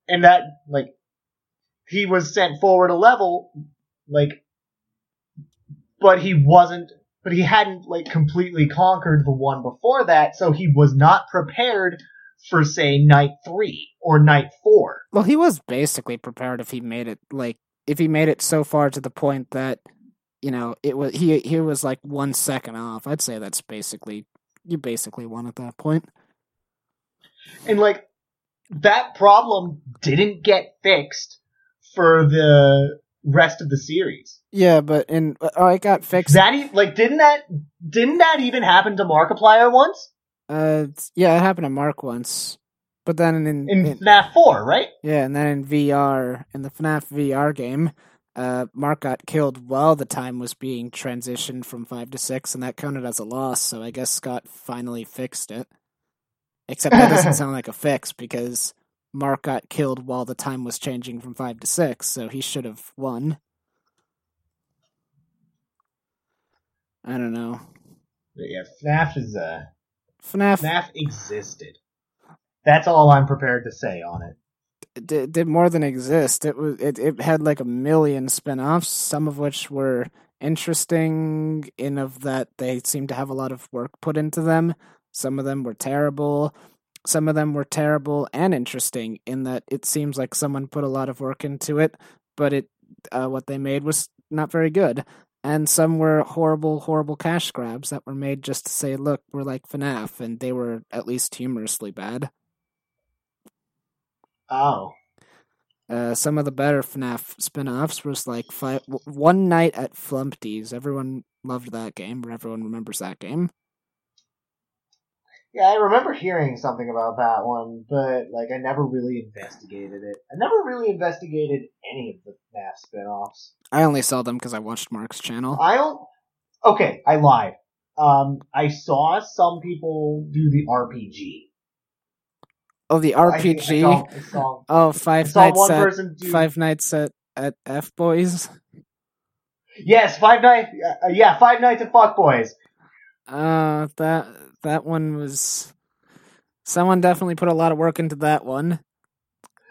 [SPEAKER 1] and that like he was sent forward a level like but he wasn't but he hadn't like completely conquered the one before that so he was not prepared for say night three or night four.
[SPEAKER 2] Well, he was basically prepared if he made it like if he made it so far to the point that you know it was he he was like one second off. I'd say that's basically you basically won at that point.
[SPEAKER 1] And like that problem didn't get fixed for the rest of the series.
[SPEAKER 2] Yeah, but and oh, it got fixed.
[SPEAKER 1] That e- like didn't that didn't that even happen to Markiplier once
[SPEAKER 2] Uh, yeah, it happened to Mark once, but then in,
[SPEAKER 1] in
[SPEAKER 2] in
[SPEAKER 1] FNAF Four, right?
[SPEAKER 2] yeah, and then in VR in the FNAF VR game, uh, Mark got killed while the time was being transitioned from five to six, and that counted as a loss. So I guess Scott finally fixed it. Except that doesn't sound like a fix because Mark got killed while the time was changing from five to six, so he should have won. I don't know.
[SPEAKER 1] But yeah, FNAF is uh
[SPEAKER 2] FNAF
[SPEAKER 1] FNAF existed. That's all I'm prepared to say on it.
[SPEAKER 2] Did, did more than exist. It was it, it had like a million spin-offs, some of which were interesting in of that they seemed to have a lot of work put into them. Some of them were terrible. Some of them were terrible and interesting in that it seems like someone put a lot of work into it, but it uh, what they made was not very good. And some were horrible, horrible cash grabs that were made just to say, "Look, we're like FNAF," and they were at least humorously bad.
[SPEAKER 1] Oh.
[SPEAKER 2] Uh, some of the better FNAF spin-offs was like five, One Night at Flumpty's. Everyone loved that game, or everyone remembers that game.
[SPEAKER 1] Yeah, I remember hearing something about that one, but like I never really investigated it. I never really investigated any of the FNAF spin-offs.
[SPEAKER 2] I only saw them because I watched Mark's channel.
[SPEAKER 1] I don't Okay, I lied. Um I saw some people do the RPG.
[SPEAKER 2] Oh, the
[SPEAKER 1] I I
[SPEAKER 2] RPG.
[SPEAKER 1] saw- I saw,
[SPEAKER 2] Oh,
[SPEAKER 1] I
[SPEAKER 2] Five Nights at
[SPEAKER 1] do
[SPEAKER 2] Five Nights at at F Boys.
[SPEAKER 1] Yes, Five Nights uh, yeah, Five Nights at Fuck Boys.
[SPEAKER 2] Uh, that that one was. Someone definitely put a lot of work into that one,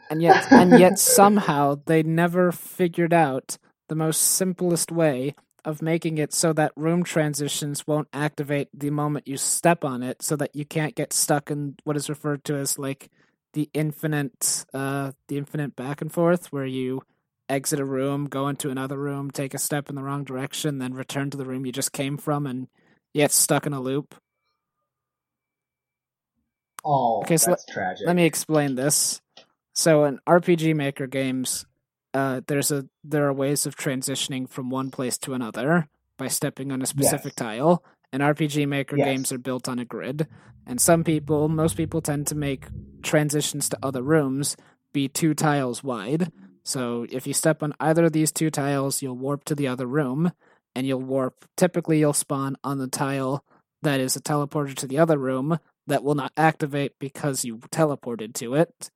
[SPEAKER 2] and yet and yet somehow they never figured out the most simplest way of making it so that room transitions won't activate the moment you step on it, so that you can't get stuck in what is referred to as like the infinite, uh, the infinite back and forth, where you exit a room, go into another room, take a step in the wrong direction, then return to the room you just came from, and you get stuck in a loop.
[SPEAKER 1] Oh,
[SPEAKER 2] Okay, so
[SPEAKER 1] that's tragic.
[SPEAKER 2] Let me explain this. So in RPG Maker games, uh, there's a there are ways of transitioning from one place to another by stepping on a specific
[SPEAKER 1] Yes.
[SPEAKER 2] tile. And RPG Maker
[SPEAKER 1] Yes.
[SPEAKER 2] games are built on a grid. And some people, most people, tend to make transitions to other rooms be two tiles wide. So if you step on either of these two tiles, you'll warp to the other room, and you'll warp. Typically, you'll spawn on the tile that is a teleporter to the other room that will not activate because you teleported to it.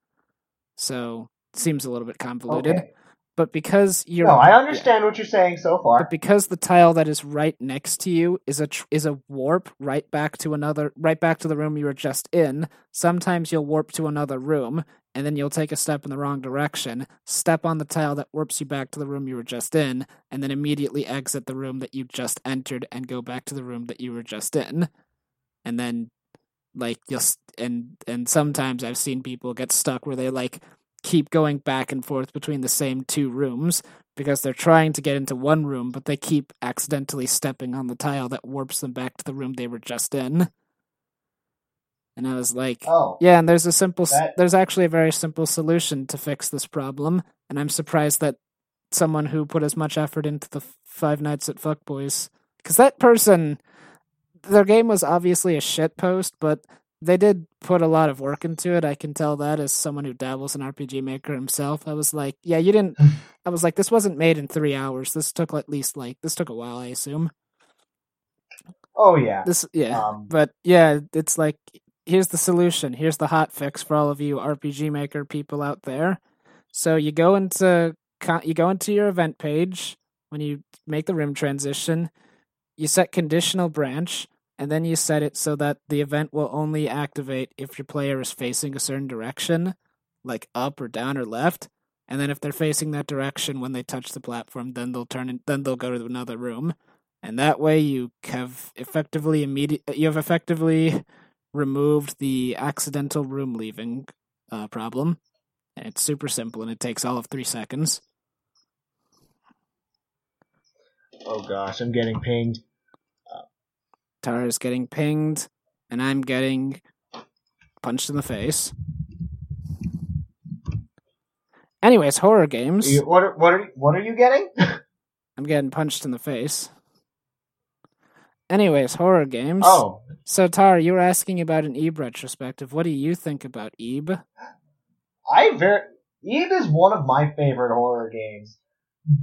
[SPEAKER 2] So seems a little bit convoluted.
[SPEAKER 1] Okay.
[SPEAKER 2] But because you're
[SPEAKER 1] No, I understand what you're saying so far.
[SPEAKER 2] but because the tile that is right next to you is a tr- is a warp right back to another right back to the room you were just in, sometimes you'll warp to another room and then you'll take a step in the wrong direction, step on the tile that warps you back to the room you were just in, and then immediately exit the room that you just entered and go back to the room that you were just in. And then like you'll s- and and sometimes I've seen people get stuck where they like keep going back and forth between the same two rooms because they're trying to get into one room, but they keep accidentally stepping on the tile that warps them back to the room they were just in. And I was like,
[SPEAKER 1] oh.
[SPEAKER 2] yeah, and there's a simple,
[SPEAKER 1] That-
[SPEAKER 2] there's actually a very simple solution to fix this problem, and I'm surprised that someone who put as much effort into the Five Nights at Fuckboys, because that person, their game was obviously a shit post, but they did put a lot of work into it. I can tell that as someone who dabbles in RPG Maker himself. I was like, yeah, you didn't. I was like, this wasn't made in three hours. This took at least like this took a while. I assume
[SPEAKER 1] Oh yeah.
[SPEAKER 2] this, yeah.
[SPEAKER 1] Um,
[SPEAKER 2] But yeah, it's like here's the solution. Here's the hot fix for all of you RPG Maker people out there. So you go into you go into your event page when you make the room transition. You set conditional branch, and then you set it so that the event will only activate if your player is facing a certain direction, like up or down or left. And then if they're facing that direction when they touch the platform, then they'll turn in, then they'll go to another room and that way you have effectively immediate you have effectively removed the accidental room leaving uh, problem. And it's super simple and it takes all of three seconds.
[SPEAKER 1] Oh gosh, I'm getting pinged.
[SPEAKER 2] Tara's getting pinged, and I'm getting punched in the face. Anyways, horror games.
[SPEAKER 1] You- what are, what are what are you getting?
[SPEAKER 2] I'm getting punched in the face. Anyways, horror games.
[SPEAKER 1] oh,
[SPEAKER 2] So, Tara, you were asking about an Ebe retrospective. What do you think about Ebe?
[SPEAKER 1] I very Eve is one of my favorite horror games.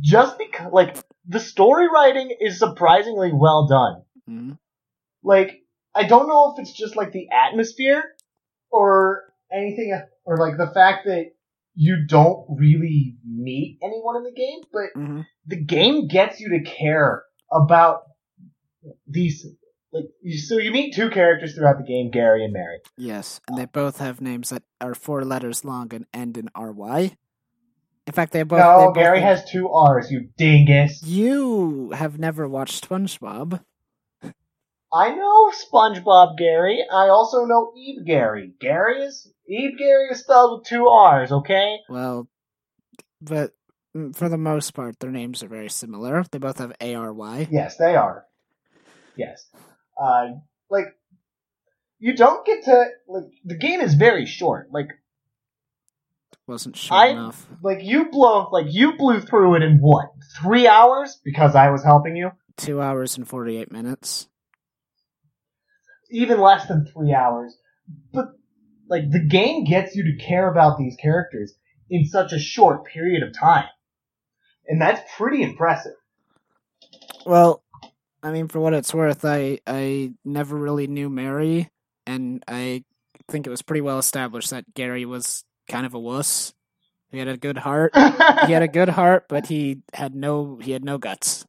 [SPEAKER 1] Just because, like, the story writing is surprisingly well done.
[SPEAKER 2] hmm
[SPEAKER 1] Like, I don't know if it's just like the atmosphere or anything, or like the fact that you don't really meet anyone in the game, but
[SPEAKER 2] hmm
[SPEAKER 1] the game gets you to care about these. Like, so you meet two characters throughout the game, Gary and Mary.
[SPEAKER 2] Yes, and they both have names that are four letters long and end in RY. In fact, they both. they both
[SPEAKER 1] Gary
[SPEAKER 2] have-
[SPEAKER 1] has two R's, you dingus.
[SPEAKER 2] You have never watched SpongeBob.
[SPEAKER 1] I know SpongeBob Gary. I also know Eve Gary. Gary is Eve Gary is spelled with two R's. Okay.
[SPEAKER 2] Well, but for the most part, their names are very similar. They both have ARY.
[SPEAKER 1] Yes, they are. Yes. Uh, like you don't get to like the game is very short. Like
[SPEAKER 2] Wasn't sure
[SPEAKER 1] I-
[SPEAKER 2] enough.
[SPEAKER 1] like you blow like you blew through it in what three hours because I was helping you.
[SPEAKER 2] Two hours and 48 minutes.
[SPEAKER 1] Even less than three hours. But like the game gets you to care about these characters in such a short period of time, and that's pretty impressive.
[SPEAKER 2] Well, I mean, for what it's worth, I I never really knew Mary, and I think it was pretty well established that Gary was kind of a wuss. He had a good heart. He had a good heart, but he had no he had no guts.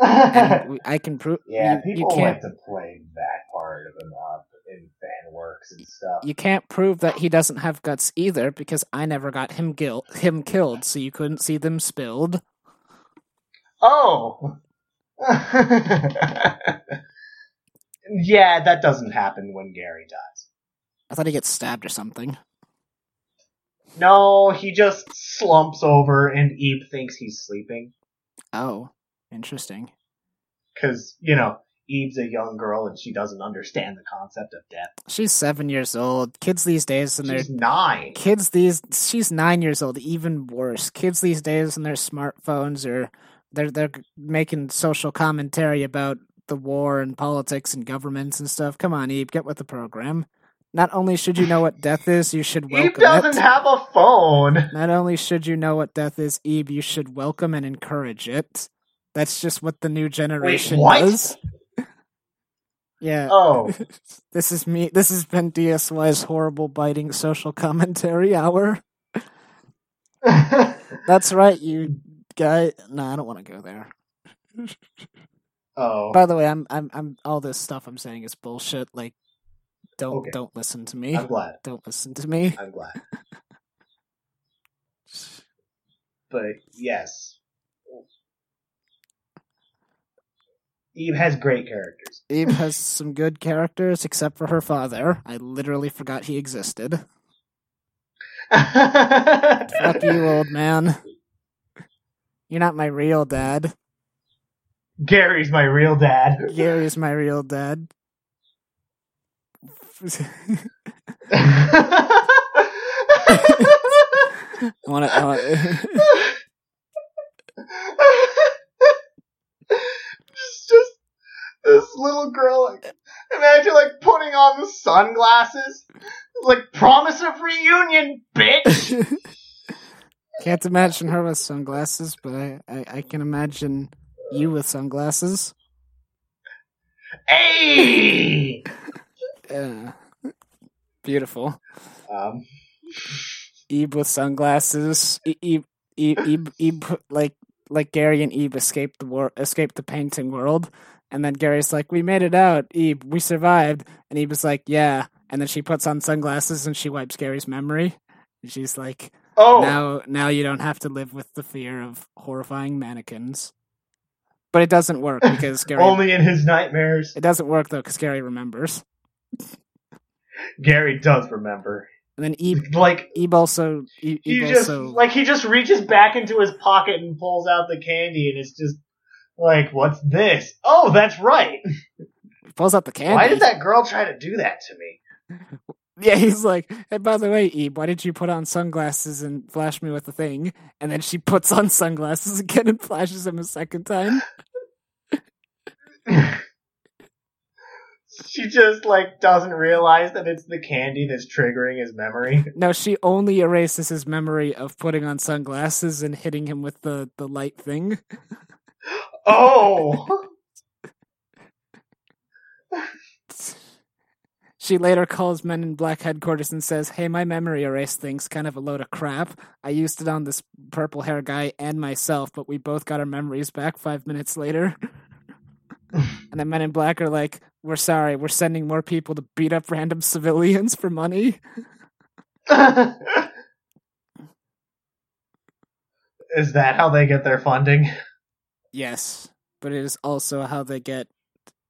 [SPEAKER 2] And I can prove.
[SPEAKER 1] yeah,
[SPEAKER 2] you, you
[SPEAKER 1] people
[SPEAKER 2] can't
[SPEAKER 1] like to play that part of him up in fan works and stuff.
[SPEAKER 2] you can't prove that he doesn't have guts either because I never got him guilt him killed, so you couldn't see them spilled.
[SPEAKER 1] Oh. yeah, that doesn't happen when Gary dies.
[SPEAKER 2] I thought he gets stabbed or something.
[SPEAKER 1] No, he just slumps over and Eve thinks he's sleeping.
[SPEAKER 2] Oh, interesting.
[SPEAKER 1] Because, you know, Eve's a young girl and she doesn't understand the concept of death.
[SPEAKER 2] She's seven years old. Kids these days and they're
[SPEAKER 1] She's nine.
[SPEAKER 2] kids these she's nine years old even worse kids these days and their smartphones are they're they're making social commentary about the war and politics and governments and stuff come on eve get with the program not only should you know what death is you should
[SPEAKER 1] Eve
[SPEAKER 2] welcome
[SPEAKER 1] doesn't
[SPEAKER 2] it
[SPEAKER 1] have a phone.
[SPEAKER 2] not only should you know what death is eve you should welcome and encourage it that's just what the new generation
[SPEAKER 1] what?
[SPEAKER 2] does yeah
[SPEAKER 1] Oh.
[SPEAKER 2] this is me this has been dsy's horrible biting social commentary hour That's right, you guy. No, I don't want to go there.
[SPEAKER 1] oh.
[SPEAKER 2] By the way, I'm, I'm, I'm. All this stuff I'm saying is bullshit. Like, don't,
[SPEAKER 1] Okay.
[SPEAKER 2] don't listen to me.
[SPEAKER 1] I'm glad.
[SPEAKER 2] Don't listen to me.
[SPEAKER 1] I'm glad. But yes. Eve has great characters.
[SPEAKER 2] Eve has some good characters, except for her father. I literally forgot he existed. Fuck you, old man. You're not my real dad.
[SPEAKER 1] Gary's my real dad.
[SPEAKER 2] Gary's my real dad. I want to.
[SPEAKER 1] Just, this little girl. Like, imagine like putting on the sunglasses. Like promise of reunion, bitch.
[SPEAKER 2] Can't imagine her with sunglasses, but I, I, I can imagine you with sunglasses.
[SPEAKER 1] hey.
[SPEAKER 2] Uh, beautiful.
[SPEAKER 1] Um.
[SPEAKER 2] Ebe with sunglasses. E- Ebe, Ebe, Ebe, Ebe, like like Gary and Eve escaped the war, escaped the painting world, and then Gary's like, "We made it out, Ebe. We survived." And Ebe's like, "Yeah." And then she puts on sunglasses and she wipes Gary's memory. And she's like,
[SPEAKER 1] Oh.
[SPEAKER 2] "Now, now you don't have to live with the fear of horrifying mannequins." But it doesn't work because Gary.
[SPEAKER 1] Only in his nightmares.
[SPEAKER 2] It doesn't work though because Gary remembers.
[SPEAKER 1] Gary does remember.
[SPEAKER 2] And then Ebe,
[SPEAKER 1] Like
[SPEAKER 2] Ebe also, Ebe,
[SPEAKER 1] he just
[SPEAKER 2] also,
[SPEAKER 1] like he just reaches back into his pocket and pulls out the candy, and it's just like, what's this? Oh, that's right.
[SPEAKER 2] pulls out the candy.
[SPEAKER 1] Why did that girl try to do that to me?
[SPEAKER 2] Yeah, he's like, hey, by the way, Ebe, why did you put on sunglasses and flash me with the thing? And then she puts on sunglasses again and flashes him a second time.
[SPEAKER 1] She just like doesn't realize that it's the candy that's triggering his memory.
[SPEAKER 2] No, she only erases his memory of putting on sunglasses and hitting him with the, the light thing.
[SPEAKER 1] Oh,
[SPEAKER 2] She later calls Men in Black headquarters and says, Hey, my memory erase thing's kind of a load of crap. I used it on this purple hair guy and myself, but we both got our memories back five minutes later. and the Men in Black are like, We're sorry, we're sending more people to beat up random civilians for money.
[SPEAKER 1] is that how they get their funding?
[SPEAKER 2] Yes, but it is also how they get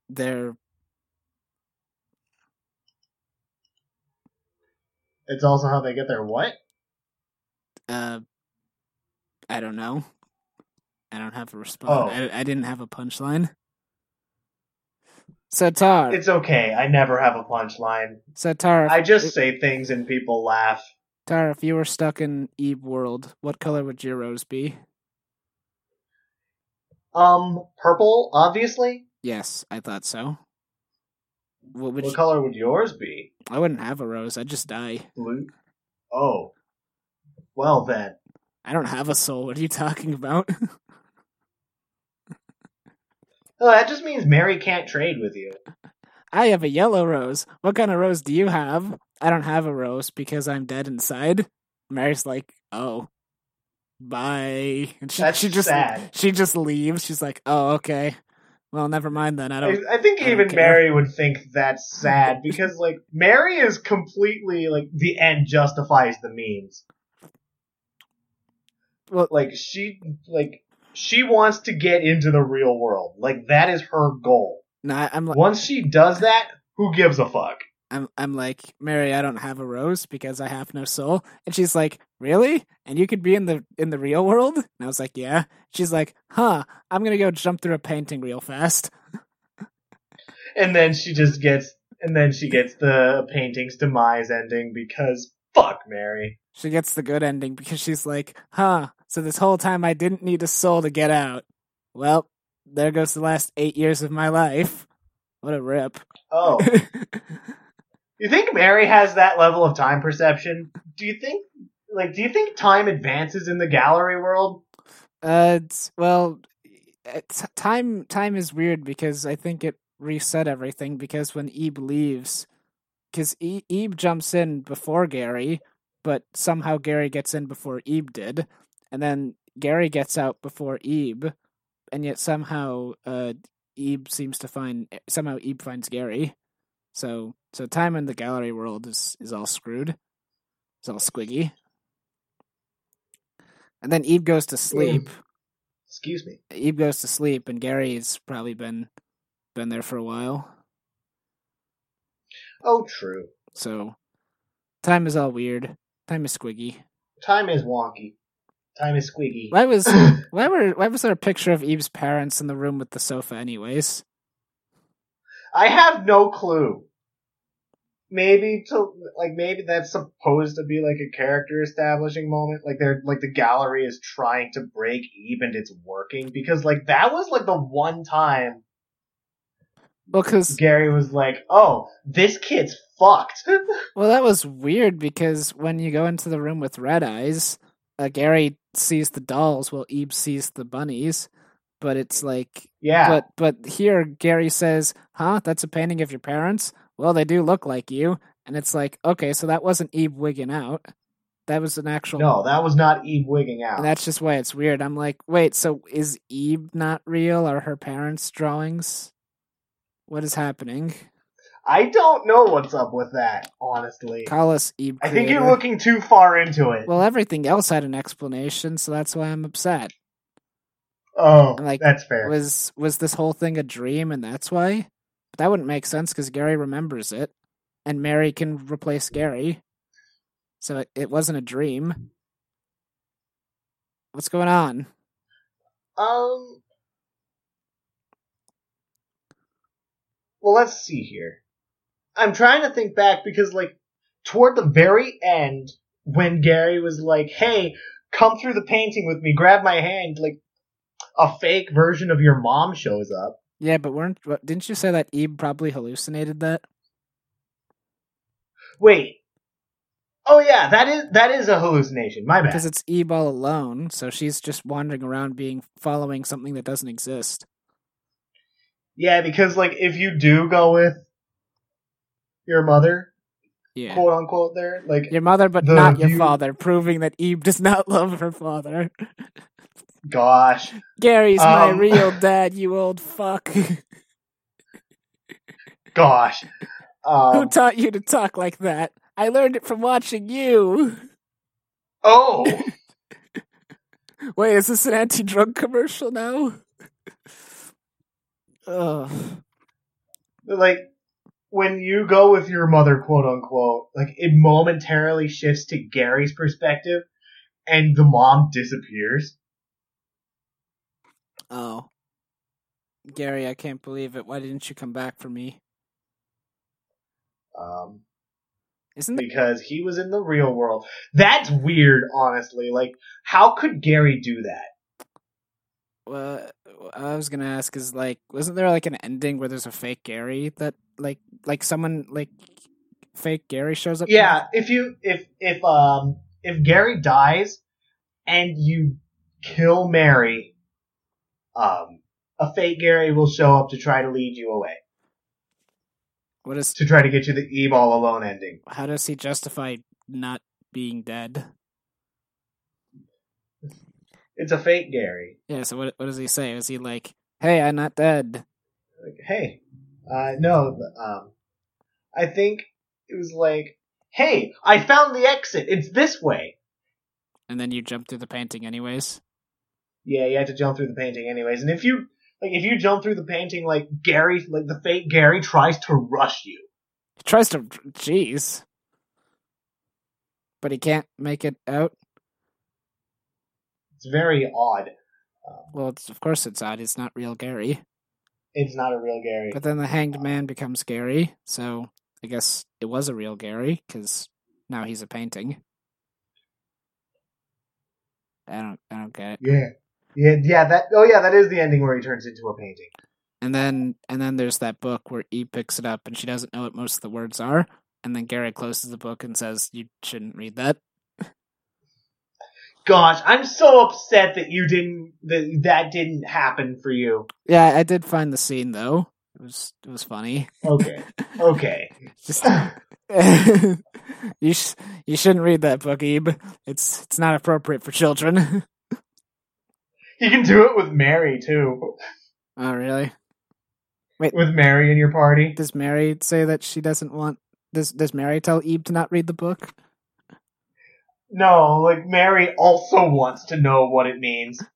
[SPEAKER 2] their.
[SPEAKER 1] It's also how they get their what?
[SPEAKER 2] Uh, I don't know. I don't have a response.
[SPEAKER 1] Oh.
[SPEAKER 2] I, I didn't have a punchline. So Tar,
[SPEAKER 1] It's okay. I never have a punchline.
[SPEAKER 2] so Tar,
[SPEAKER 1] I just say things and people laugh.
[SPEAKER 2] Tar, if you were stuck in Eve world, what color would your rose be?
[SPEAKER 1] Um, purple, obviously.
[SPEAKER 2] Yes, I thought so. What would
[SPEAKER 1] What
[SPEAKER 2] you,
[SPEAKER 1] color would yours be?
[SPEAKER 2] I wouldn't have a rose. I'd just die.
[SPEAKER 1] Blue. Oh. Well then.
[SPEAKER 2] I don't have a soul. What are you talking about?
[SPEAKER 1] Oh, that just means Mary can't trade with you.
[SPEAKER 2] I have a yellow rose. What kind of rose do you have? I don't have a rose because I'm dead inside. Mary's like, oh, bye. And she,
[SPEAKER 1] That's
[SPEAKER 2] she just
[SPEAKER 1] sad.
[SPEAKER 2] she just leaves. She's like, oh, okay. Well, never mind then. I don't.
[SPEAKER 1] I think
[SPEAKER 2] I don't
[SPEAKER 1] even
[SPEAKER 2] care.
[SPEAKER 1] Mary would think that's sad because, like, Mary is completely like the end justifies the means.
[SPEAKER 2] Well-
[SPEAKER 1] like she like she wants to get into the real world. Like that is her goal.
[SPEAKER 2] Nah, I'm like,
[SPEAKER 1] Once she does that, who gives a fuck?
[SPEAKER 2] I'm I'm like Mary. I don't have a rose because I have no soul. And she's like, really? And you could be in the in the real world? And I was like, yeah. She's like, huh? I'm gonna go jump through a painting real fast.
[SPEAKER 1] And then she just gets and then she gets the painting's demise ending because fuck Mary.
[SPEAKER 2] She gets the good ending because she's like, huh, so this whole time I didn't need a soul to get out. Well, there goes the last eight years of my life. What a rip.
[SPEAKER 1] Oh. You think Mary has that level of time perception? Do you think like do you think time advances in the gallery world?
[SPEAKER 2] uh, well, it's, time time is weird because I think it reset everything because when Ebe leaves, because e- Ebe jumps in before Gary, but somehow Gary gets in before Ebe did, and then Gary gets out before Ebe, and yet somehow uh, Ebe seems to find somehow Ebe finds Gary. So so time in the gallery world is is all screwed. It's all squiggy. And then Ebe goes to sleep.
[SPEAKER 1] Excuse me.
[SPEAKER 2] Ebe goes to sleep, and Gary's probably been been there for a while.
[SPEAKER 1] Oh, true.
[SPEAKER 2] So time is all weird. Time is squiggy.
[SPEAKER 1] Time is wonky. Time is squiggy.
[SPEAKER 2] Why was why were why was there a picture of Eve's parents in the room with the sofa anyways?
[SPEAKER 1] I have no clue. Maybe to like maybe that's supposed to be like a character establishing moment. Like they're like the gallery is trying to break Eve and it's working because like that was like the one time
[SPEAKER 2] Well, because
[SPEAKER 1] Gary was like, "Oh, this kid's fucked."
[SPEAKER 2] well, that was weird because when you go into the room with Red Eyes, uh, Gary sees the dolls while Eve sees the bunnies. But it's like,
[SPEAKER 1] yeah.
[SPEAKER 2] but but here Gary says, "Huh? That's a painting of your parents." Well, they do look like you, and it's like, okay, so that wasn't Eve wigging out. That was an actual.
[SPEAKER 1] no, that was not Eve wigging out.
[SPEAKER 2] And that's just why it's weird. I'm like, wait, so is Eve not real? Are her parents' drawings? What is happening?
[SPEAKER 1] I don't know what's up with that, honestly.
[SPEAKER 2] Call us Eve.
[SPEAKER 1] I think you're looking too far into it.
[SPEAKER 2] Well, everything else had an explanation, so that's why I'm upset.
[SPEAKER 1] oh,
[SPEAKER 2] like,
[SPEAKER 1] that's fair.
[SPEAKER 2] Was was this whole thing a dream, and that's why? But that wouldn't make sense because Gary remembers it. and Mary can replace Gary. So it, it wasn't a dream. What's going on?
[SPEAKER 1] Um. Well, let's see here. I'm trying to think back because, like, toward the very end, when Gary was like, "Hey, come through the painting with me, grab my hand," like, a fake version of your mom shows up.
[SPEAKER 2] Yeah, but weren't didn't you say that Eve probably hallucinated that?
[SPEAKER 1] Wait. Oh yeah, that is that is a hallucination. My bad.
[SPEAKER 2] Because it's Eve all alone, so she's just wandering around being following something that doesn't exist.
[SPEAKER 1] Yeah, because like if you do go with your mother,
[SPEAKER 2] Yeah.
[SPEAKER 1] quote unquote, there, like
[SPEAKER 2] Your mother, but
[SPEAKER 1] The
[SPEAKER 2] not your father, proving that Eve does not love her father.
[SPEAKER 1] gosh,
[SPEAKER 2] Gary's my
[SPEAKER 1] Um,
[SPEAKER 2] real dad, you old fuck.
[SPEAKER 1] gosh.
[SPEAKER 2] Who
[SPEAKER 1] Um,
[SPEAKER 2] taught you to talk like that? I learned it from watching you.
[SPEAKER 1] oh,
[SPEAKER 2] Wait, is this an anti-drug commercial now? Ugh.
[SPEAKER 1] like when you go with your mother, quote unquote, like it momentarily shifts to Gary's perspective, and the mom disappears.
[SPEAKER 2] Oh. Gary, I can't believe it. Why didn't you come back for me?
[SPEAKER 1] Um,
[SPEAKER 2] Isn't it?
[SPEAKER 1] because he was in the real world. That's weird, honestly. Like, how could Gary do that?
[SPEAKER 2] Well, I was gonna ask is like, wasn't there like an ending where there's a fake Gary that like like someone like fake Gary shows up?
[SPEAKER 1] Yeah, if you if if um if Gary dies and you kill Mary, um, a fake Gary will show up to try to lead you away,
[SPEAKER 2] What is?
[SPEAKER 1] to try to get you the Eve all alone ending.
[SPEAKER 2] How does he justify not being dead?
[SPEAKER 1] It's a fake Gary.
[SPEAKER 2] Yeah. So what? What does he say? Is he like, "Hey, I'm not dead"?
[SPEAKER 1] Like, hey, uh, no, um, I think it was like, hey, I found the exit. It's this way.
[SPEAKER 2] And then you jump through the painting anyways.
[SPEAKER 1] Yeah, you had to jump through the painting anyways. And if you like, if you jump through the painting, like Gary, like the fake Gary tries to rush you.
[SPEAKER 2] He tries to. Jeez. But he can't make it out.
[SPEAKER 1] It's very odd. Um,
[SPEAKER 2] Well, it's, of course it's odd. It's not real Gary.
[SPEAKER 1] It's not a real Gary.
[SPEAKER 2] But then the hanged man becomes Gary, so I guess it was a real Gary because now he's a painting. I don't, I don't get it.
[SPEAKER 1] Yeah, yeah, yeah. That oh yeah, that is the ending where he turns into a painting.
[SPEAKER 2] And then, and then there's that book where E picks it up and she doesn't know what most of the words are. And then Gary closes the book and says, "You shouldn't read that."
[SPEAKER 1] Gosh, I'm so upset that you didn't that that didn't happen for you.
[SPEAKER 2] Yeah, I did find the scene though. It was, it was funny.
[SPEAKER 1] Okay, okay.
[SPEAKER 2] Just you, sh- you shouldn't read that book, Ebe. It's, it's not appropriate for children.
[SPEAKER 1] You can do it with Mary too.
[SPEAKER 2] oh, really?
[SPEAKER 1] Wait, with Mary in your party.
[SPEAKER 2] Does Mary say that she doesn't want? Does Does Mary tell Eve to not read the book?
[SPEAKER 1] No, like Mary also wants to know what it means.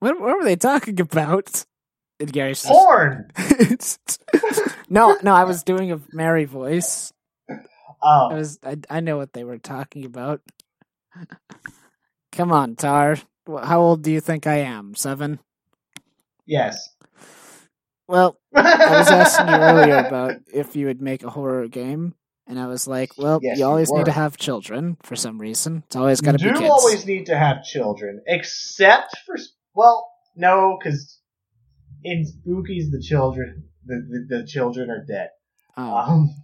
[SPEAKER 2] What What were they talking about? And Gary says,
[SPEAKER 1] Porn.
[SPEAKER 2] "No, no, I was doing a Mary voice. Oh. I
[SPEAKER 1] Oh,
[SPEAKER 2] was. I, I know what they were talking about. Come on, Tar. How old do you think I am? Seven.
[SPEAKER 1] yes.
[SPEAKER 2] Well, I was asking you earlier about if you would make a horror game, and I was like, well,
[SPEAKER 1] Yes,
[SPEAKER 2] you
[SPEAKER 1] you
[SPEAKER 2] always need to have children for some reason. It's always got to be
[SPEAKER 1] do
[SPEAKER 2] kids.
[SPEAKER 1] always need to have children, except for well, no, because in Spookies the children the, the, the children are dead.
[SPEAKER 2] Oh,
[SPEAKER 1] Um,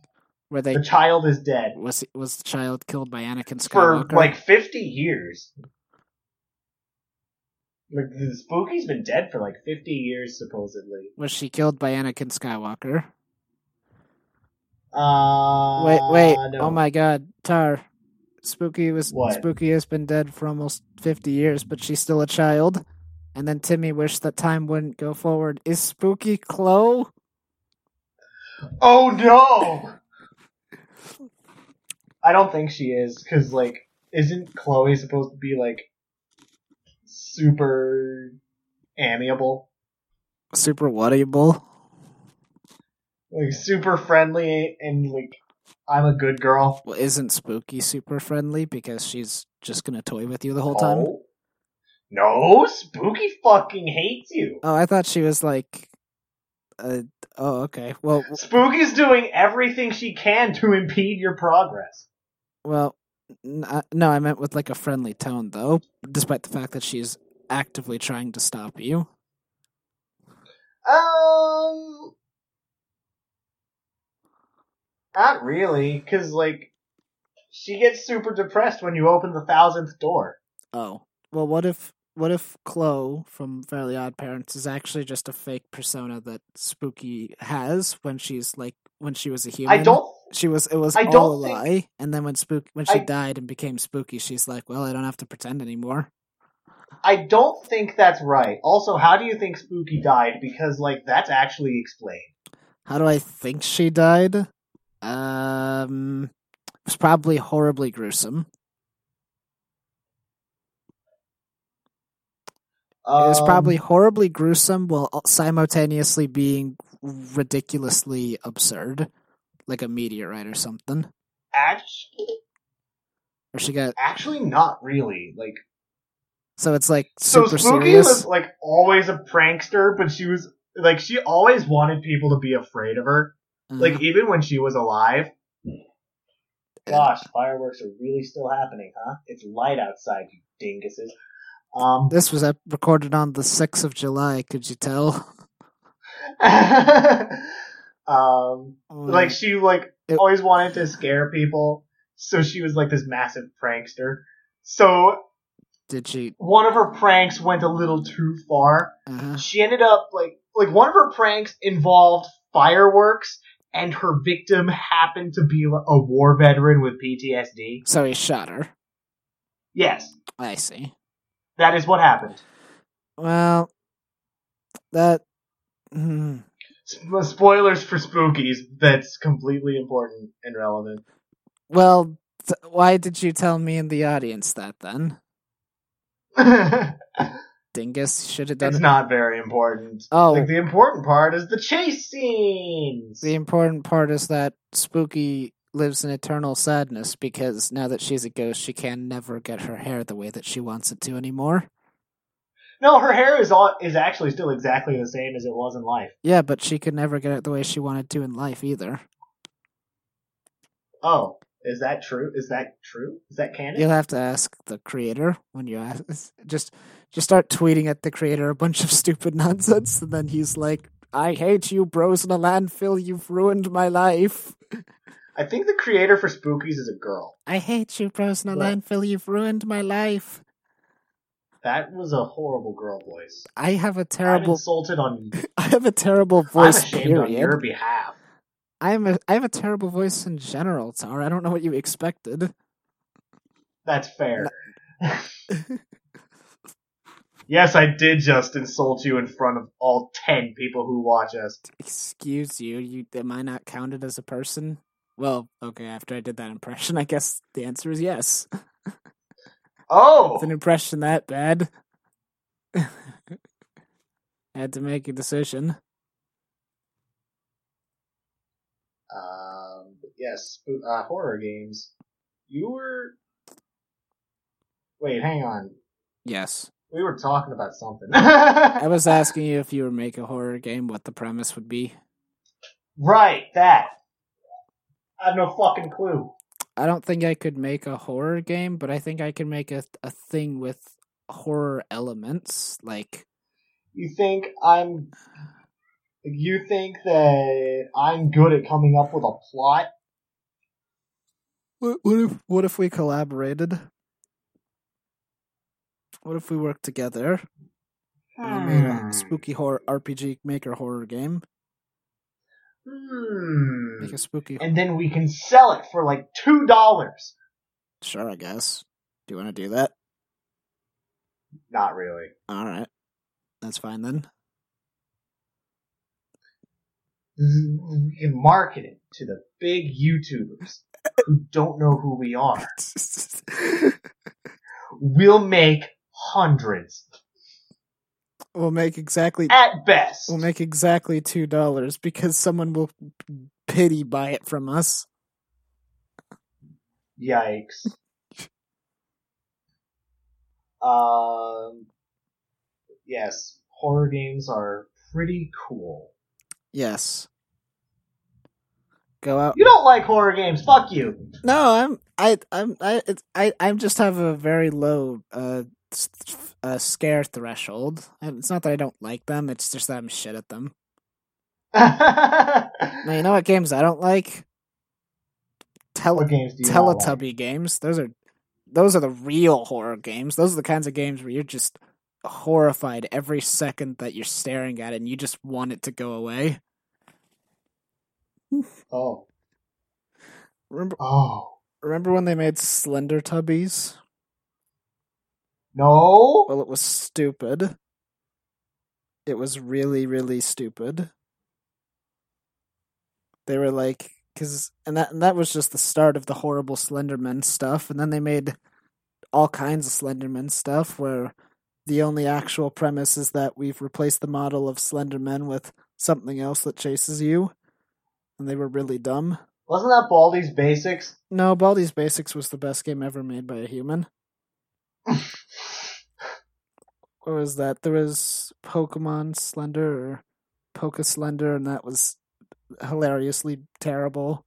[SPEAKER 2] where they
[SPEAKER 1] the child is dead
[SPEAKER 2] was was the child killed by Anakin Skywalker for
[SPEAKER 1] like fifty years. Like the Spooky's been dead for like fifty years supposedly.
[SPEAKER 2] was she killed by Anakin Skywalker?
[SPEAKER 1] Uh,
[SPEAKER 2] wait, wait!
[SPEAKER 1] no.
[SPEAKER 2] Oh my God, Tar! Spooky was
[SPEAKER 1] What?
[SPEAKER 2] Spooky has been dead for almost fifty years, but she's still a child. And then Timmy wished that time wouldn't go forward. Is Spooky Chloe?
[SPEAKER 1] Oh no! I don't think she is because like, isn't Chloe supposed to be like super amiable,
[SPEAKER 2] Super whatable?
[SPEAKER 1] Like super friendly and like I'm a good girl.
[SPEAKER 2] Well, isn't Spooky super friendly because she's just gonna toy with you the whole time?
[SPEAKER 1] Oh. No, Spooky fucking hates you.
[SPEAKER 2] Oh, I thought she was like. Uh, oh, okay. Well,
[SPEAKER 1] Spooky's doing everything she can to impede your progress.
[SPEAKER 2] well, n- uh, no, I meant with like a friendly tone, though. Despite the fact that she's actively trying to stop you.
[SPEAKER 1] Um, not really, because like she gets super depressed when you open the thousandth door.
[SPEAKER 2] Oh, well, what if what if Chloe from Fairly Odd Parents is actually just a fake persona that Spooky has when she's like when she was a human?
[SPEAKER 1] I don't.
[SPEAKER 2] She was. It was
[SPEAKER 1] I
[SPEAKER 2] all a
[SPEAKER 1] think-
[SPEAKER 2] lie. And then when Spook when she
[SPEAKER 1] I-
[SPEAKER 2] died and became Spooky, she's like, "Well, I don't have to pretend anymore."
[SPEAKER 1] I don't think that's right. Also, how do you think Spooky died? Because like that's actually explained.
[SPEAKER 2] How do I think she died? Um, it was probably horribly gruesome. It was
[SPEAKER 1] Um,
[SPEAKER 2] probably horribly gruesome while simultaneously being ridiculously absurd, like a meteorite or something.
[SPEAKER 1] actually,
[SPEAKER 2] Or she got
[SPEAKER 1] actually not really. Like
[SPEAKER 2] so it's like
[SPEAKER 1] so,
[SPEAKER 2] super
[SPEAKER 1] Spooky
[SPEAKER 2] serious.
[SPEAKER 1] was like always a prankster, but she was like she always wanted people to be afraid of her. Like even when she was alive. Gosh, fireworks are really still happening, huh? It's light outside, you dinguses. Um,
[SPEAKER 2] this was recorded on the sixth of July. Could you tell?
[SPEAKER 1] um, like she like
[SPEAKER 2] It-
[SPEAKER 1] always wanted to scare people, so she was like this massive prankster. So
[SPEAKER 2] did she?
[SPEAKER 1] one of her pranks went a little too far.
[SPEAKER 2] Uh-huh.
[SPEAKER 1] She ended up like like one of her pranks involved fireworks, and her victim happened to be a war veteran with PTSD.
[SPEAKER 2] So he shot her.
[SPEAKER 1] Yes,
[SPEAKER 2] I see.
[SPEAKER 1] that is what happened.
[SPEAKER 2] Well, that. hmm.
[SPEAKER 1] Spoilers for Spookies. That's completely important and relevant.
[SPEAKER 2] Well, th- why did you tell me in the audience that then? Dingus should have done
[SPEAKER 1] it's
[SPEAKER 2] it.
[SPEAKER 1] not very important.
[SPEAKER 2] Oh.
[SPEAKER 1] Like the important part is the chase scenes.
[SPEAKER 2] The important part is that Spooky lives in eternal sadness because now that she's a ghost, she can never get her hair the way that she wants it to anymore.
[SPEAKER 1] No, her hair is all is actually still exactly the same as it was in life.
[SPEAKER 2] Yeah, but she could never get it the way she wanted to in life either.
[SPEAKER 1] Oh, is that true? Is that true? Is that canon?
[SPEAKER 2] You'll have to ask the creator when you ask. Just, just start tweeting at the creator a bunch of stupid nonsense, and then he's like, "I hate you, bros in a landfill. You've ruined my life.
[SPEAKER 1] I think the creator for Spookies is a girl.
[SPEAKER 2] I hate you, bros in a
[SPEAKER 1] What?
[SPEAKER 2] landfill. You've ruined my life.
[SPEAKER 1] That was a horrible girl voice.
[SPEAKER 2] I have a
[SPEAKER 1] I'm
[SPEAKER 2] terrible,
[SPEAKER 1] insulted on.
[SPEAKER 2] I have a terrible voice.
[SPEAKER 1] I'm ashamed on your behalf.
[SPEAKER 2] I'm a, I have a terrible voice in general, Tar. I don't know what you expected.
[SPEAKER 1] That's fair. yes, I did just insult you in front of all ten people who watch us.
[SPEAKER 2] Excuse you, you am I not counted as a person? Well, okay, after I did that impression, I guess the answer is yes.
[SPEAKER 1] Oh,
[SPEAKER 2] It's an impression that bad. Had to make a decision.
[SPEAKER 1] um, yes, uh, horror games. You were. Wait, hang on.
[SPEAKER 2] Yes.
[SPEAKER 1] We were talking about something.
[SPEAKER 2] I was asking you if you were make a horror game, what the premise would be.
[SPEAKER 1] right, that. I have no fucking clue.
[SPEAKER 2] I don't think I could make a horror game, but I think I could make a a thing with horror elements. Like
[SPEAKER 1] You think I'm. You think that I'm good at coming up with a plot?
[SPEAKER 2] what, what if what if we collaborated? What if we work together? and we made
[SPEAKER 1] Hmm.
[SPEAKER 2] a spooky horror RPG maker horror game.
[SPEAKER 1] Hmm.
[SPEAKER 2] Make a spooky.
[SPEAKER 1] And then we can sell it for like two dollars.
[SPEAKER 2] Sure, I guess. Do you want to do that?
[SPEAKER 1] Not really.
[SPEAKER 2] All right, that's fine then.
[SPEAKER 1] We can market it to the big YouTubers who don't know who we are. We'll make hundreds
[SPEAKER 2] we'll make exactly.
[SPEAKER 1] at best.
[SPEAKER 2] We'll make exactly two dollars because someone will pity buy it from us.
[SPEAKER 1] Yikes. um, yes, horror games are pretty cool.
[SPEAKER 2] Yes. Go out.
[SPEAKER 1] You don't like horror games? Fuck you.
[SPEAKER 2] No, I'm I I'm I it's, I I just have a very low uh, uh scare threshold. It's not that I don't like them; it's just that I'm shit at them. Now you know what games I don't like? Tele-
[SPEAKER 1] games do you not like?
[SPEAKER 2] Teletubby games. Those are those are the real horror games. Those are the kinds of games where you're just horrified every second that you're staring at it and you just want it to go away.
[SPEAKER 1] Oh,
[SPEAKER 2] Remember
[SPEAKER 1] oh,
[SPEAKER 2] remember when they made Slender Tubbies?
[SPEAKER 1] No.
[SPEAKER 2] Well, it was stupid. It was really, really stupid. They were like, because and that and that was just the start of the horrible Slenderman stuff, and then they made all kinds of Slenderman stuff where the only actual premise is that we've replaced the model of Slenderman with something else that chases you, and they were really dumb.
[SPEAKER 1] Wasn't that Baldi's Basics?
[SPEAKER 2] No, Baldi's Basics was the best game ever made by a human. Or was that? There was Pokemon Slender or Poke Slender, and that was hilariously terrible.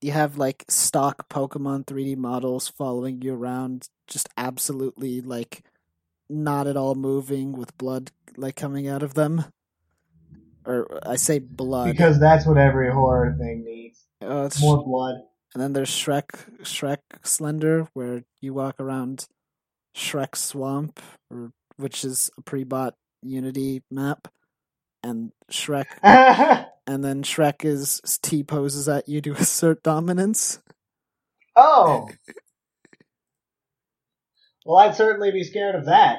[SPEAKER 2] You have like stock Pokemon 3D models following you around, just absolutely like not at all moving with blood like coming out of them. Or I say blood.
[SPEAKER 1] Because that's what every horror thing needs.
[SPEAKER 2] Oh, it's
[SPEAKER 1] More blood.
[SPEAKER 2] And then there's Shrek, Shrek Slender, where you walk around Shrek Swamp, or, which is a pre-bought Unity map, and Shrek, and then Shrek is T poses at you to assert dominance.
[SPEAKER 1] oh. Well, I'd certainly be scared of that.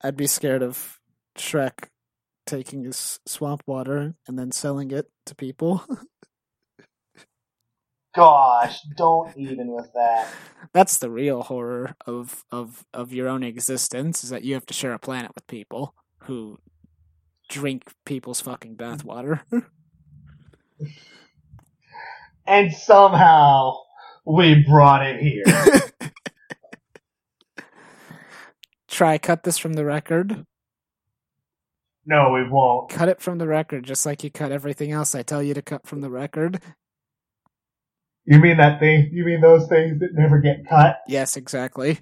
[SPEAKER 2] I'd be scared of Shrek taking his swamp water and then selling it to people.
[SPEAKER 1] Gosh, don't even with that.
[SPEAKER 2] That's the real horror of, of, of your own existence, is that you have to share a planet with people who drink people's fucking bathwater.
[SPEAKER 1] And somehow we brought it here.
[SPEAKER 2] Try cut this from the record.
[SPEAKER 1] no, we won't.
[SPEAKER 2] Cut it from the record, just like you cut everything else I tell you to cut from the record.
[SPEAKER 1] You mean that thing? You mean those things that never get cut?
[SPEAKER 2] Yes, exactly.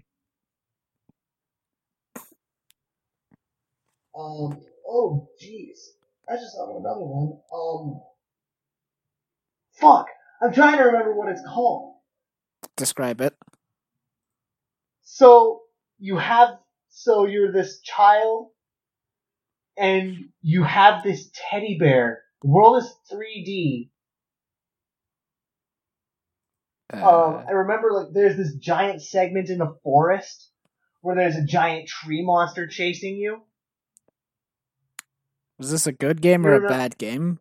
[SPEAKER 1] Um. Oh, jeez. I just thought of another one. Um. Fuck. I'm trying to remember what it's called.
[SPEAKER 2] Describe it.
[SPEAKER 1] So you have. So you're this child, and you have this teddy bear. The world is 3D. Um,
[SPEAKER 2] Uh,
[SPEAKER 1] I remember like there's this giant segment in the forest where there's a giant tree monster chasing you.
[SPEAKER 2] was this a good game or a bad game?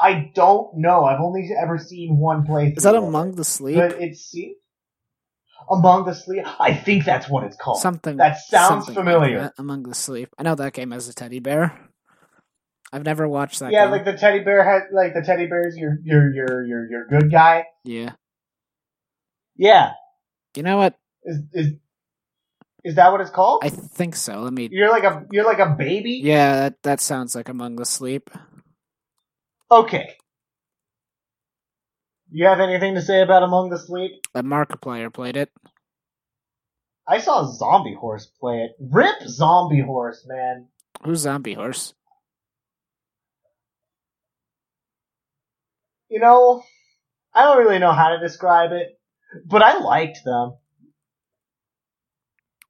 [SPEAKER 1] I don't know. I've only ever seen one playthrough.
[SPEAKER 2] Is that Among the Sleep?
[SPEAKER 1] But it Among the Sleep. I think that's what it's called.
[SPEAKER 2] Something
[SPEAKER 1] that sounds
[SPEAKER 2] something like
[SPEAKER 1] familiar.
[SPEAKER 2] that, Among the Sleep. I know that game has a teddy bear. I've never watched that
[SPEAKER 1] yeah,
[SPEAKER 2] game.
[SPEAKER 1] like the teddy bear had like the teddy bear's your your your your your good guy.
[SPEAKER 2] yeah.
[SPEAKER 1] Yeah,
[SPEAKER 2] You know what?
[SPEAKER 1] is is is that what it's called?
[SPEAKER 2] I think so. Let me.
[SPEAKER 1] you're like a you're like a baby.
[SPEAKER 2] Yeah, that, that sounds like Among the Sleep.
[SPEAKER 1] Okay. You have anything to say about Among the Sleep?
[SPEAKER 2] A Markiplier played it.
[SPEAKER 1] I saw Zombie Horse play it. Rip Zombie Horse, man.
[SPEAKER 2] Who's Zombie Horse?
[SPEAKER 1] You know, I don't really know how to describe it, but I liked them.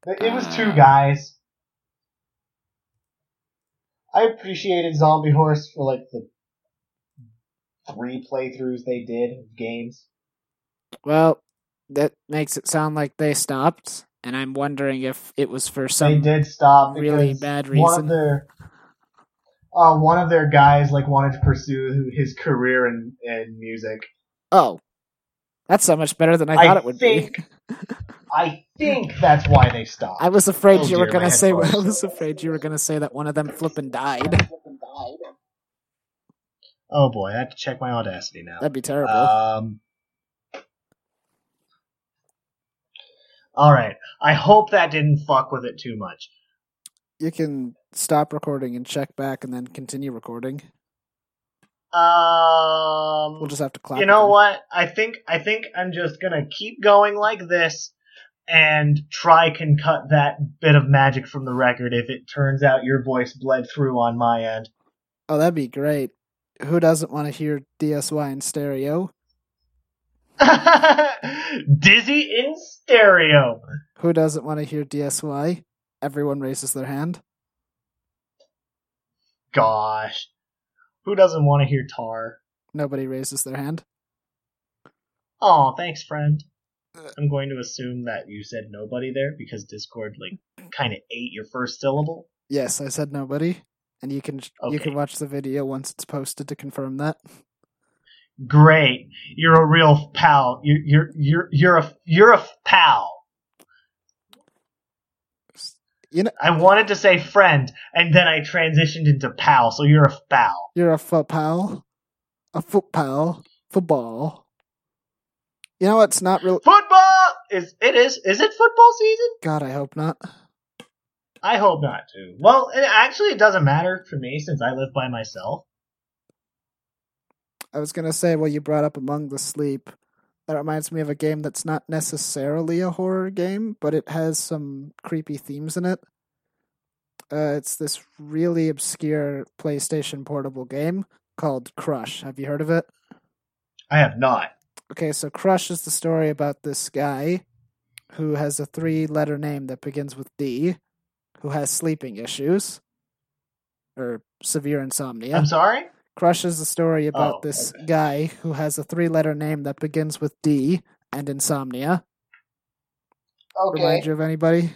[SPEAKER 1] It was two guys. I appreciated Zombie Horse for like the three playthroughs they did of games.
[SPEAKER 2] Well, that makes it sound like they stopped, and I'm wondering if it was for some they
[SPEAKER 1] did stop
[SPEAKER 2] really bad
[SPEAKER 1] One
[SPEAKER 2] reason.
[SPEAKER 1] of their uh, one of their guys like wanted to pursue his career in, in music.
[SPEAKER 2] Oh, that's so much better than I
[SPEAKER 1] I
[SPEAKER 2] thought it would
[SPEAKER 1] think-
[SPEAKER 2] be.
[SPEAKER 1] I think that's why they stopped.
[SPEAKER 2] I was afraid
[SPEAKER 1] Oh,
[SPEAKER 2] you were
[SPEAKER 1] dear,
[SPEAKER 2] gonna say. I was afraid you were gonna say that one of them flipping died.
[SPEAKER 1] Oh boy, I have to check my audacity now.
[SPEAKER 2] That'd be terrible.
[SPEAKER 1] Um. All right. I hope that didn't fuck with it too much.
[SPEAKER 2] You can stop recording and check back, and then continue recording.
[SPEAKER 1] Um.
[SPEAKER 2] We'll just have to clap.
[SPEAKER 1] you know
[SPEAKER 2] again.
[SPEAKER 1] what? I think I think I'm just gonna keep going like this and try can cut that bit of magic from the record if it turns out your voice bled through on my end.
[SPEAKER 2] Oh, that'd be great. Who doesn't want to hear DSY in stereo?
[SPEAKER 1] Dizzy in stereo.
[SPEAKER 2] Who doesn't want to hear DSY? Everyone raises their hand.
[SPEAKER 1] Gosh. Who doesn't want to hear tar?
[SPEAKER 2] Nobody raises their hand.
[SPEAKER 1] Oh, thanks, friend. Uh. I'm going to assume that you said nobody there because Discord like kind of ate your first syllable.
[SPEAKER 2] Yes, I said nobody, and you can you can watch the video once it's posted to confirm that.
[SPEAKER 1] Great, you're a real pal. You're you're you're you're a you're a pal.
[SPEAKER 2] You know,
[SPEAKER 1] I wanted to say friend, and then I transitioned into pal. So you're a pal.
[SPEAKER 2] you're a foot pal, a foot pal, football. You know what's not real?
[SPEAKER 1] Football is it is is it football season?
[SPEAKER 2] God, I hope not.
[SPEAKER 1] I hope not too. Well, it, actually, it doesn't matter for me since I live by myself.
[SPEAKER 2] I was gonna say, well, you brought up Among the Sleep. That reminds me of a game that's not necessarily a horror game, but it has some creepy themes in it. Uh, it's this really obscure PlayStation portable game called Crush. Have you heard of it?
[SPEAKER 1] I have not.
[SPEAKER 2] Okay, so Crush is the story about this guy who has a three letter name that begins with D, who has sleeping issues or severe insomnia.
[SPEAKER 1] I'm sorry.
[SPEAKER 2] Crush is the story about
[SPEAKER 1] Oh,
[SPEAKER 2] this
[SPEAKER 1] okay.
[SPEAKER 2] guy who has a three letter name that begins with D and insomnia. Remind you of anybody?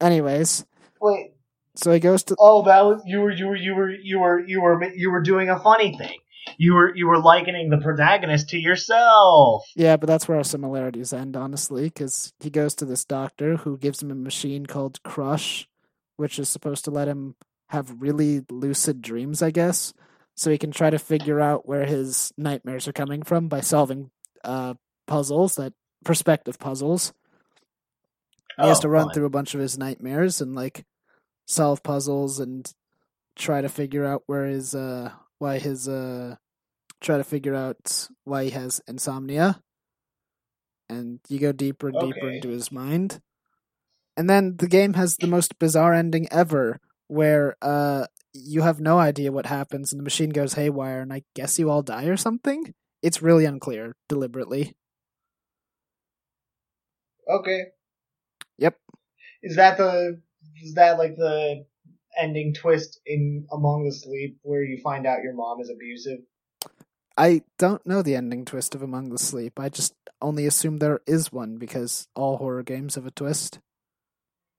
[SPEAKER 2] Anyways,
[SPEAKER 1] Wait.
[SPEAKER 2] so he goes to
[SPEAKER 1] Oh, that was you were you were you were you were you were you were doing a funny thing. You were you were likening the protagonist to yourself.
[SPEAKER 2] Yeah, but that's where our similarities end, honestly, because he goes to this doctor who gives him a machine called Crush, which is supposed to let him have really lucid dreams, I guess, so he can try to figure out where his nightmares are coming from by solving uh, puzzles, that perspective puzzles. He has
[SPEAKER 1] Oh,
[SPEAKER 2] to run
[SPEAKER 1] fun.
[SPEAKER 2] through a bunch of his nightmares and like solve puzzles and try to figure out where his uh why his uh try to figure out why he has insomnia. And you go deeper and deeper
[SPEAKER 1] Okay.
[SPEAKER 2] into his mind. And then the game has the most bizarre ending ever where uh you have no idea what happens and the machine goes haywire and I guess you all die or something. It's really unclear deliberately.
[SPEAKER 1] Okay.
[SPEAKER 2] Yep.
[SPEAKER 1] Is that the is that like the ending twist in Among the Sleep where you find out your mom is abusive?
[SPEAKER 2] I don't know the ending twist of Among the Sleep. I just only assume there is one because all horror games have a twist.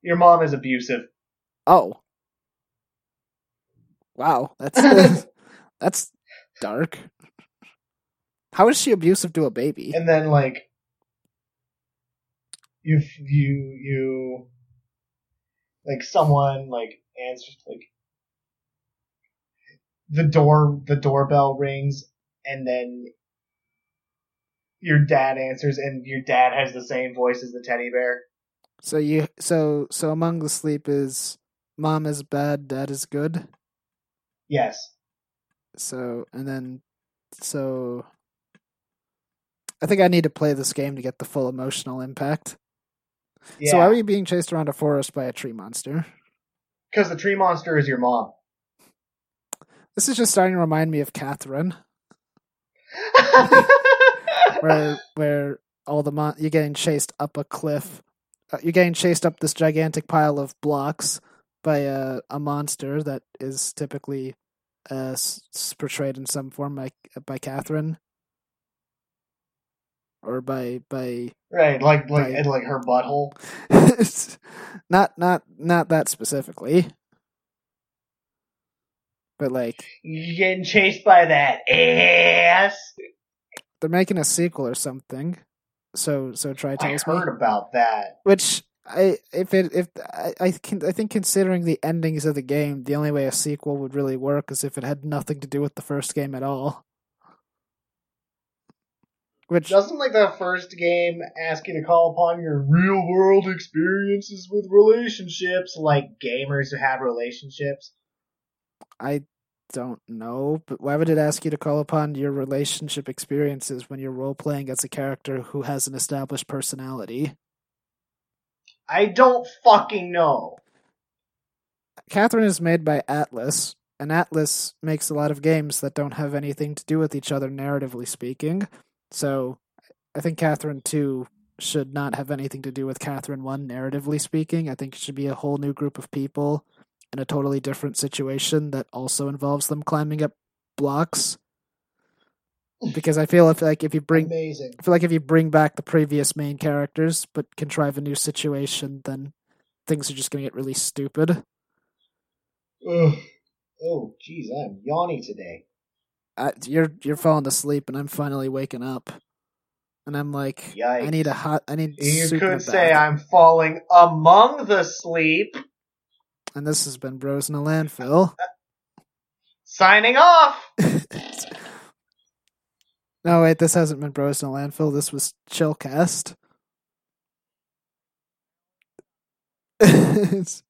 [SPEAKER 1] Your mom is abusive.
[SPEAKER 2] Oh. Wow, that's that's dark. How is she abusive to a baby?
[SPEAKER 1] and then like you you you like someone like answers like the door the doorbell rings and then your dad answers and your dad has the same voice as the teddy bear
[SPEAKER 2] So you so so Among the Sleep is mom is bad, dad is good.
[SPEAKER 1] Yes.
[SPEAKER 2] So and then so I think I need to play this game to get the full emotional impact.
[SPEAKER 1] yeah
[SPEAKER 2] So why were you being chased around a forest by a tree monster?
[SPEAKER 1] because the tree monster is your mom.
[SPEAKER 2] This is just starting to remind me of Catherine, where where all the mon- you're getting chased up a cliff, uh, you're getting chased up this gigantic pile of blocks by a a monster that is typically uh, s- portrayed in some form by by Catherine, or by by
[SPEAKER 1] right like like and like her butthole.
[SPEAKER 2] Not not not that specifically, but like
[SPEAKER 1] you're getting chased by that ass.
[SPEAKER 2] They're making a sequel or something. So so try
[SPEAKER 1] i
[SPEAKER 2] tells me.
[SPEAKER 1] heard about that.
[SPEAKER 2] Which I if it if I I, can, I think considering the endings of the game, the only way a sequel would really work is if it had nothing to do with the first game at all. Which
[SPEAKER 1] doesn't like the first game ask you to call upon your real world experiences with relationships, like gamers who have relationships.
[SPEAKER 2] I don't know, but why would it ask you to call upon your relationship experiences when you're role playing as a character who has an established personality?
[SPEAKER 1] I don't fucking know.
[SPEAKER 2] Catherine is made by Atlus, and Atlus makes a lot of games that don't have anything to do with each other narratively speaking. So I think Catherine 2 should not have anything to do with Catherine 1 narratively speaking. I think it should be a whole new group of people in a totally different situation that also involves them climbing up blocks. Because I feel if like if you bring
[SPEAKER 1] Amazing.
[SPEAKER 2] I feel like if you bring back the previous main characters but contrive a new situation, then things are just gonna get really stupid.
[SPEAKER 1] Ugh. Oh, jeez, I'm yawning today.
[SPEAKER 2] I, you're you're falling asleep and I'm finally waking up, and I'm like,
[SPEAKER 1] Yikes.
[SPEAKER 2] I need a hot, I need.
[SPEAKER 1] You
[SPEAKER 2] soup in a
[SPEAKER 1] could say
[SPEAKER 2] bath.
[SPEAKER 1] I'm falling among the sleep.
[SPEAKER 2] And this has been Bros in a Landfill.
[SPEAKER 1] Signing off.
[SPEAKER 2] no, wait, this hasn't been Bros in a Landfill. This was Chillcast. It's-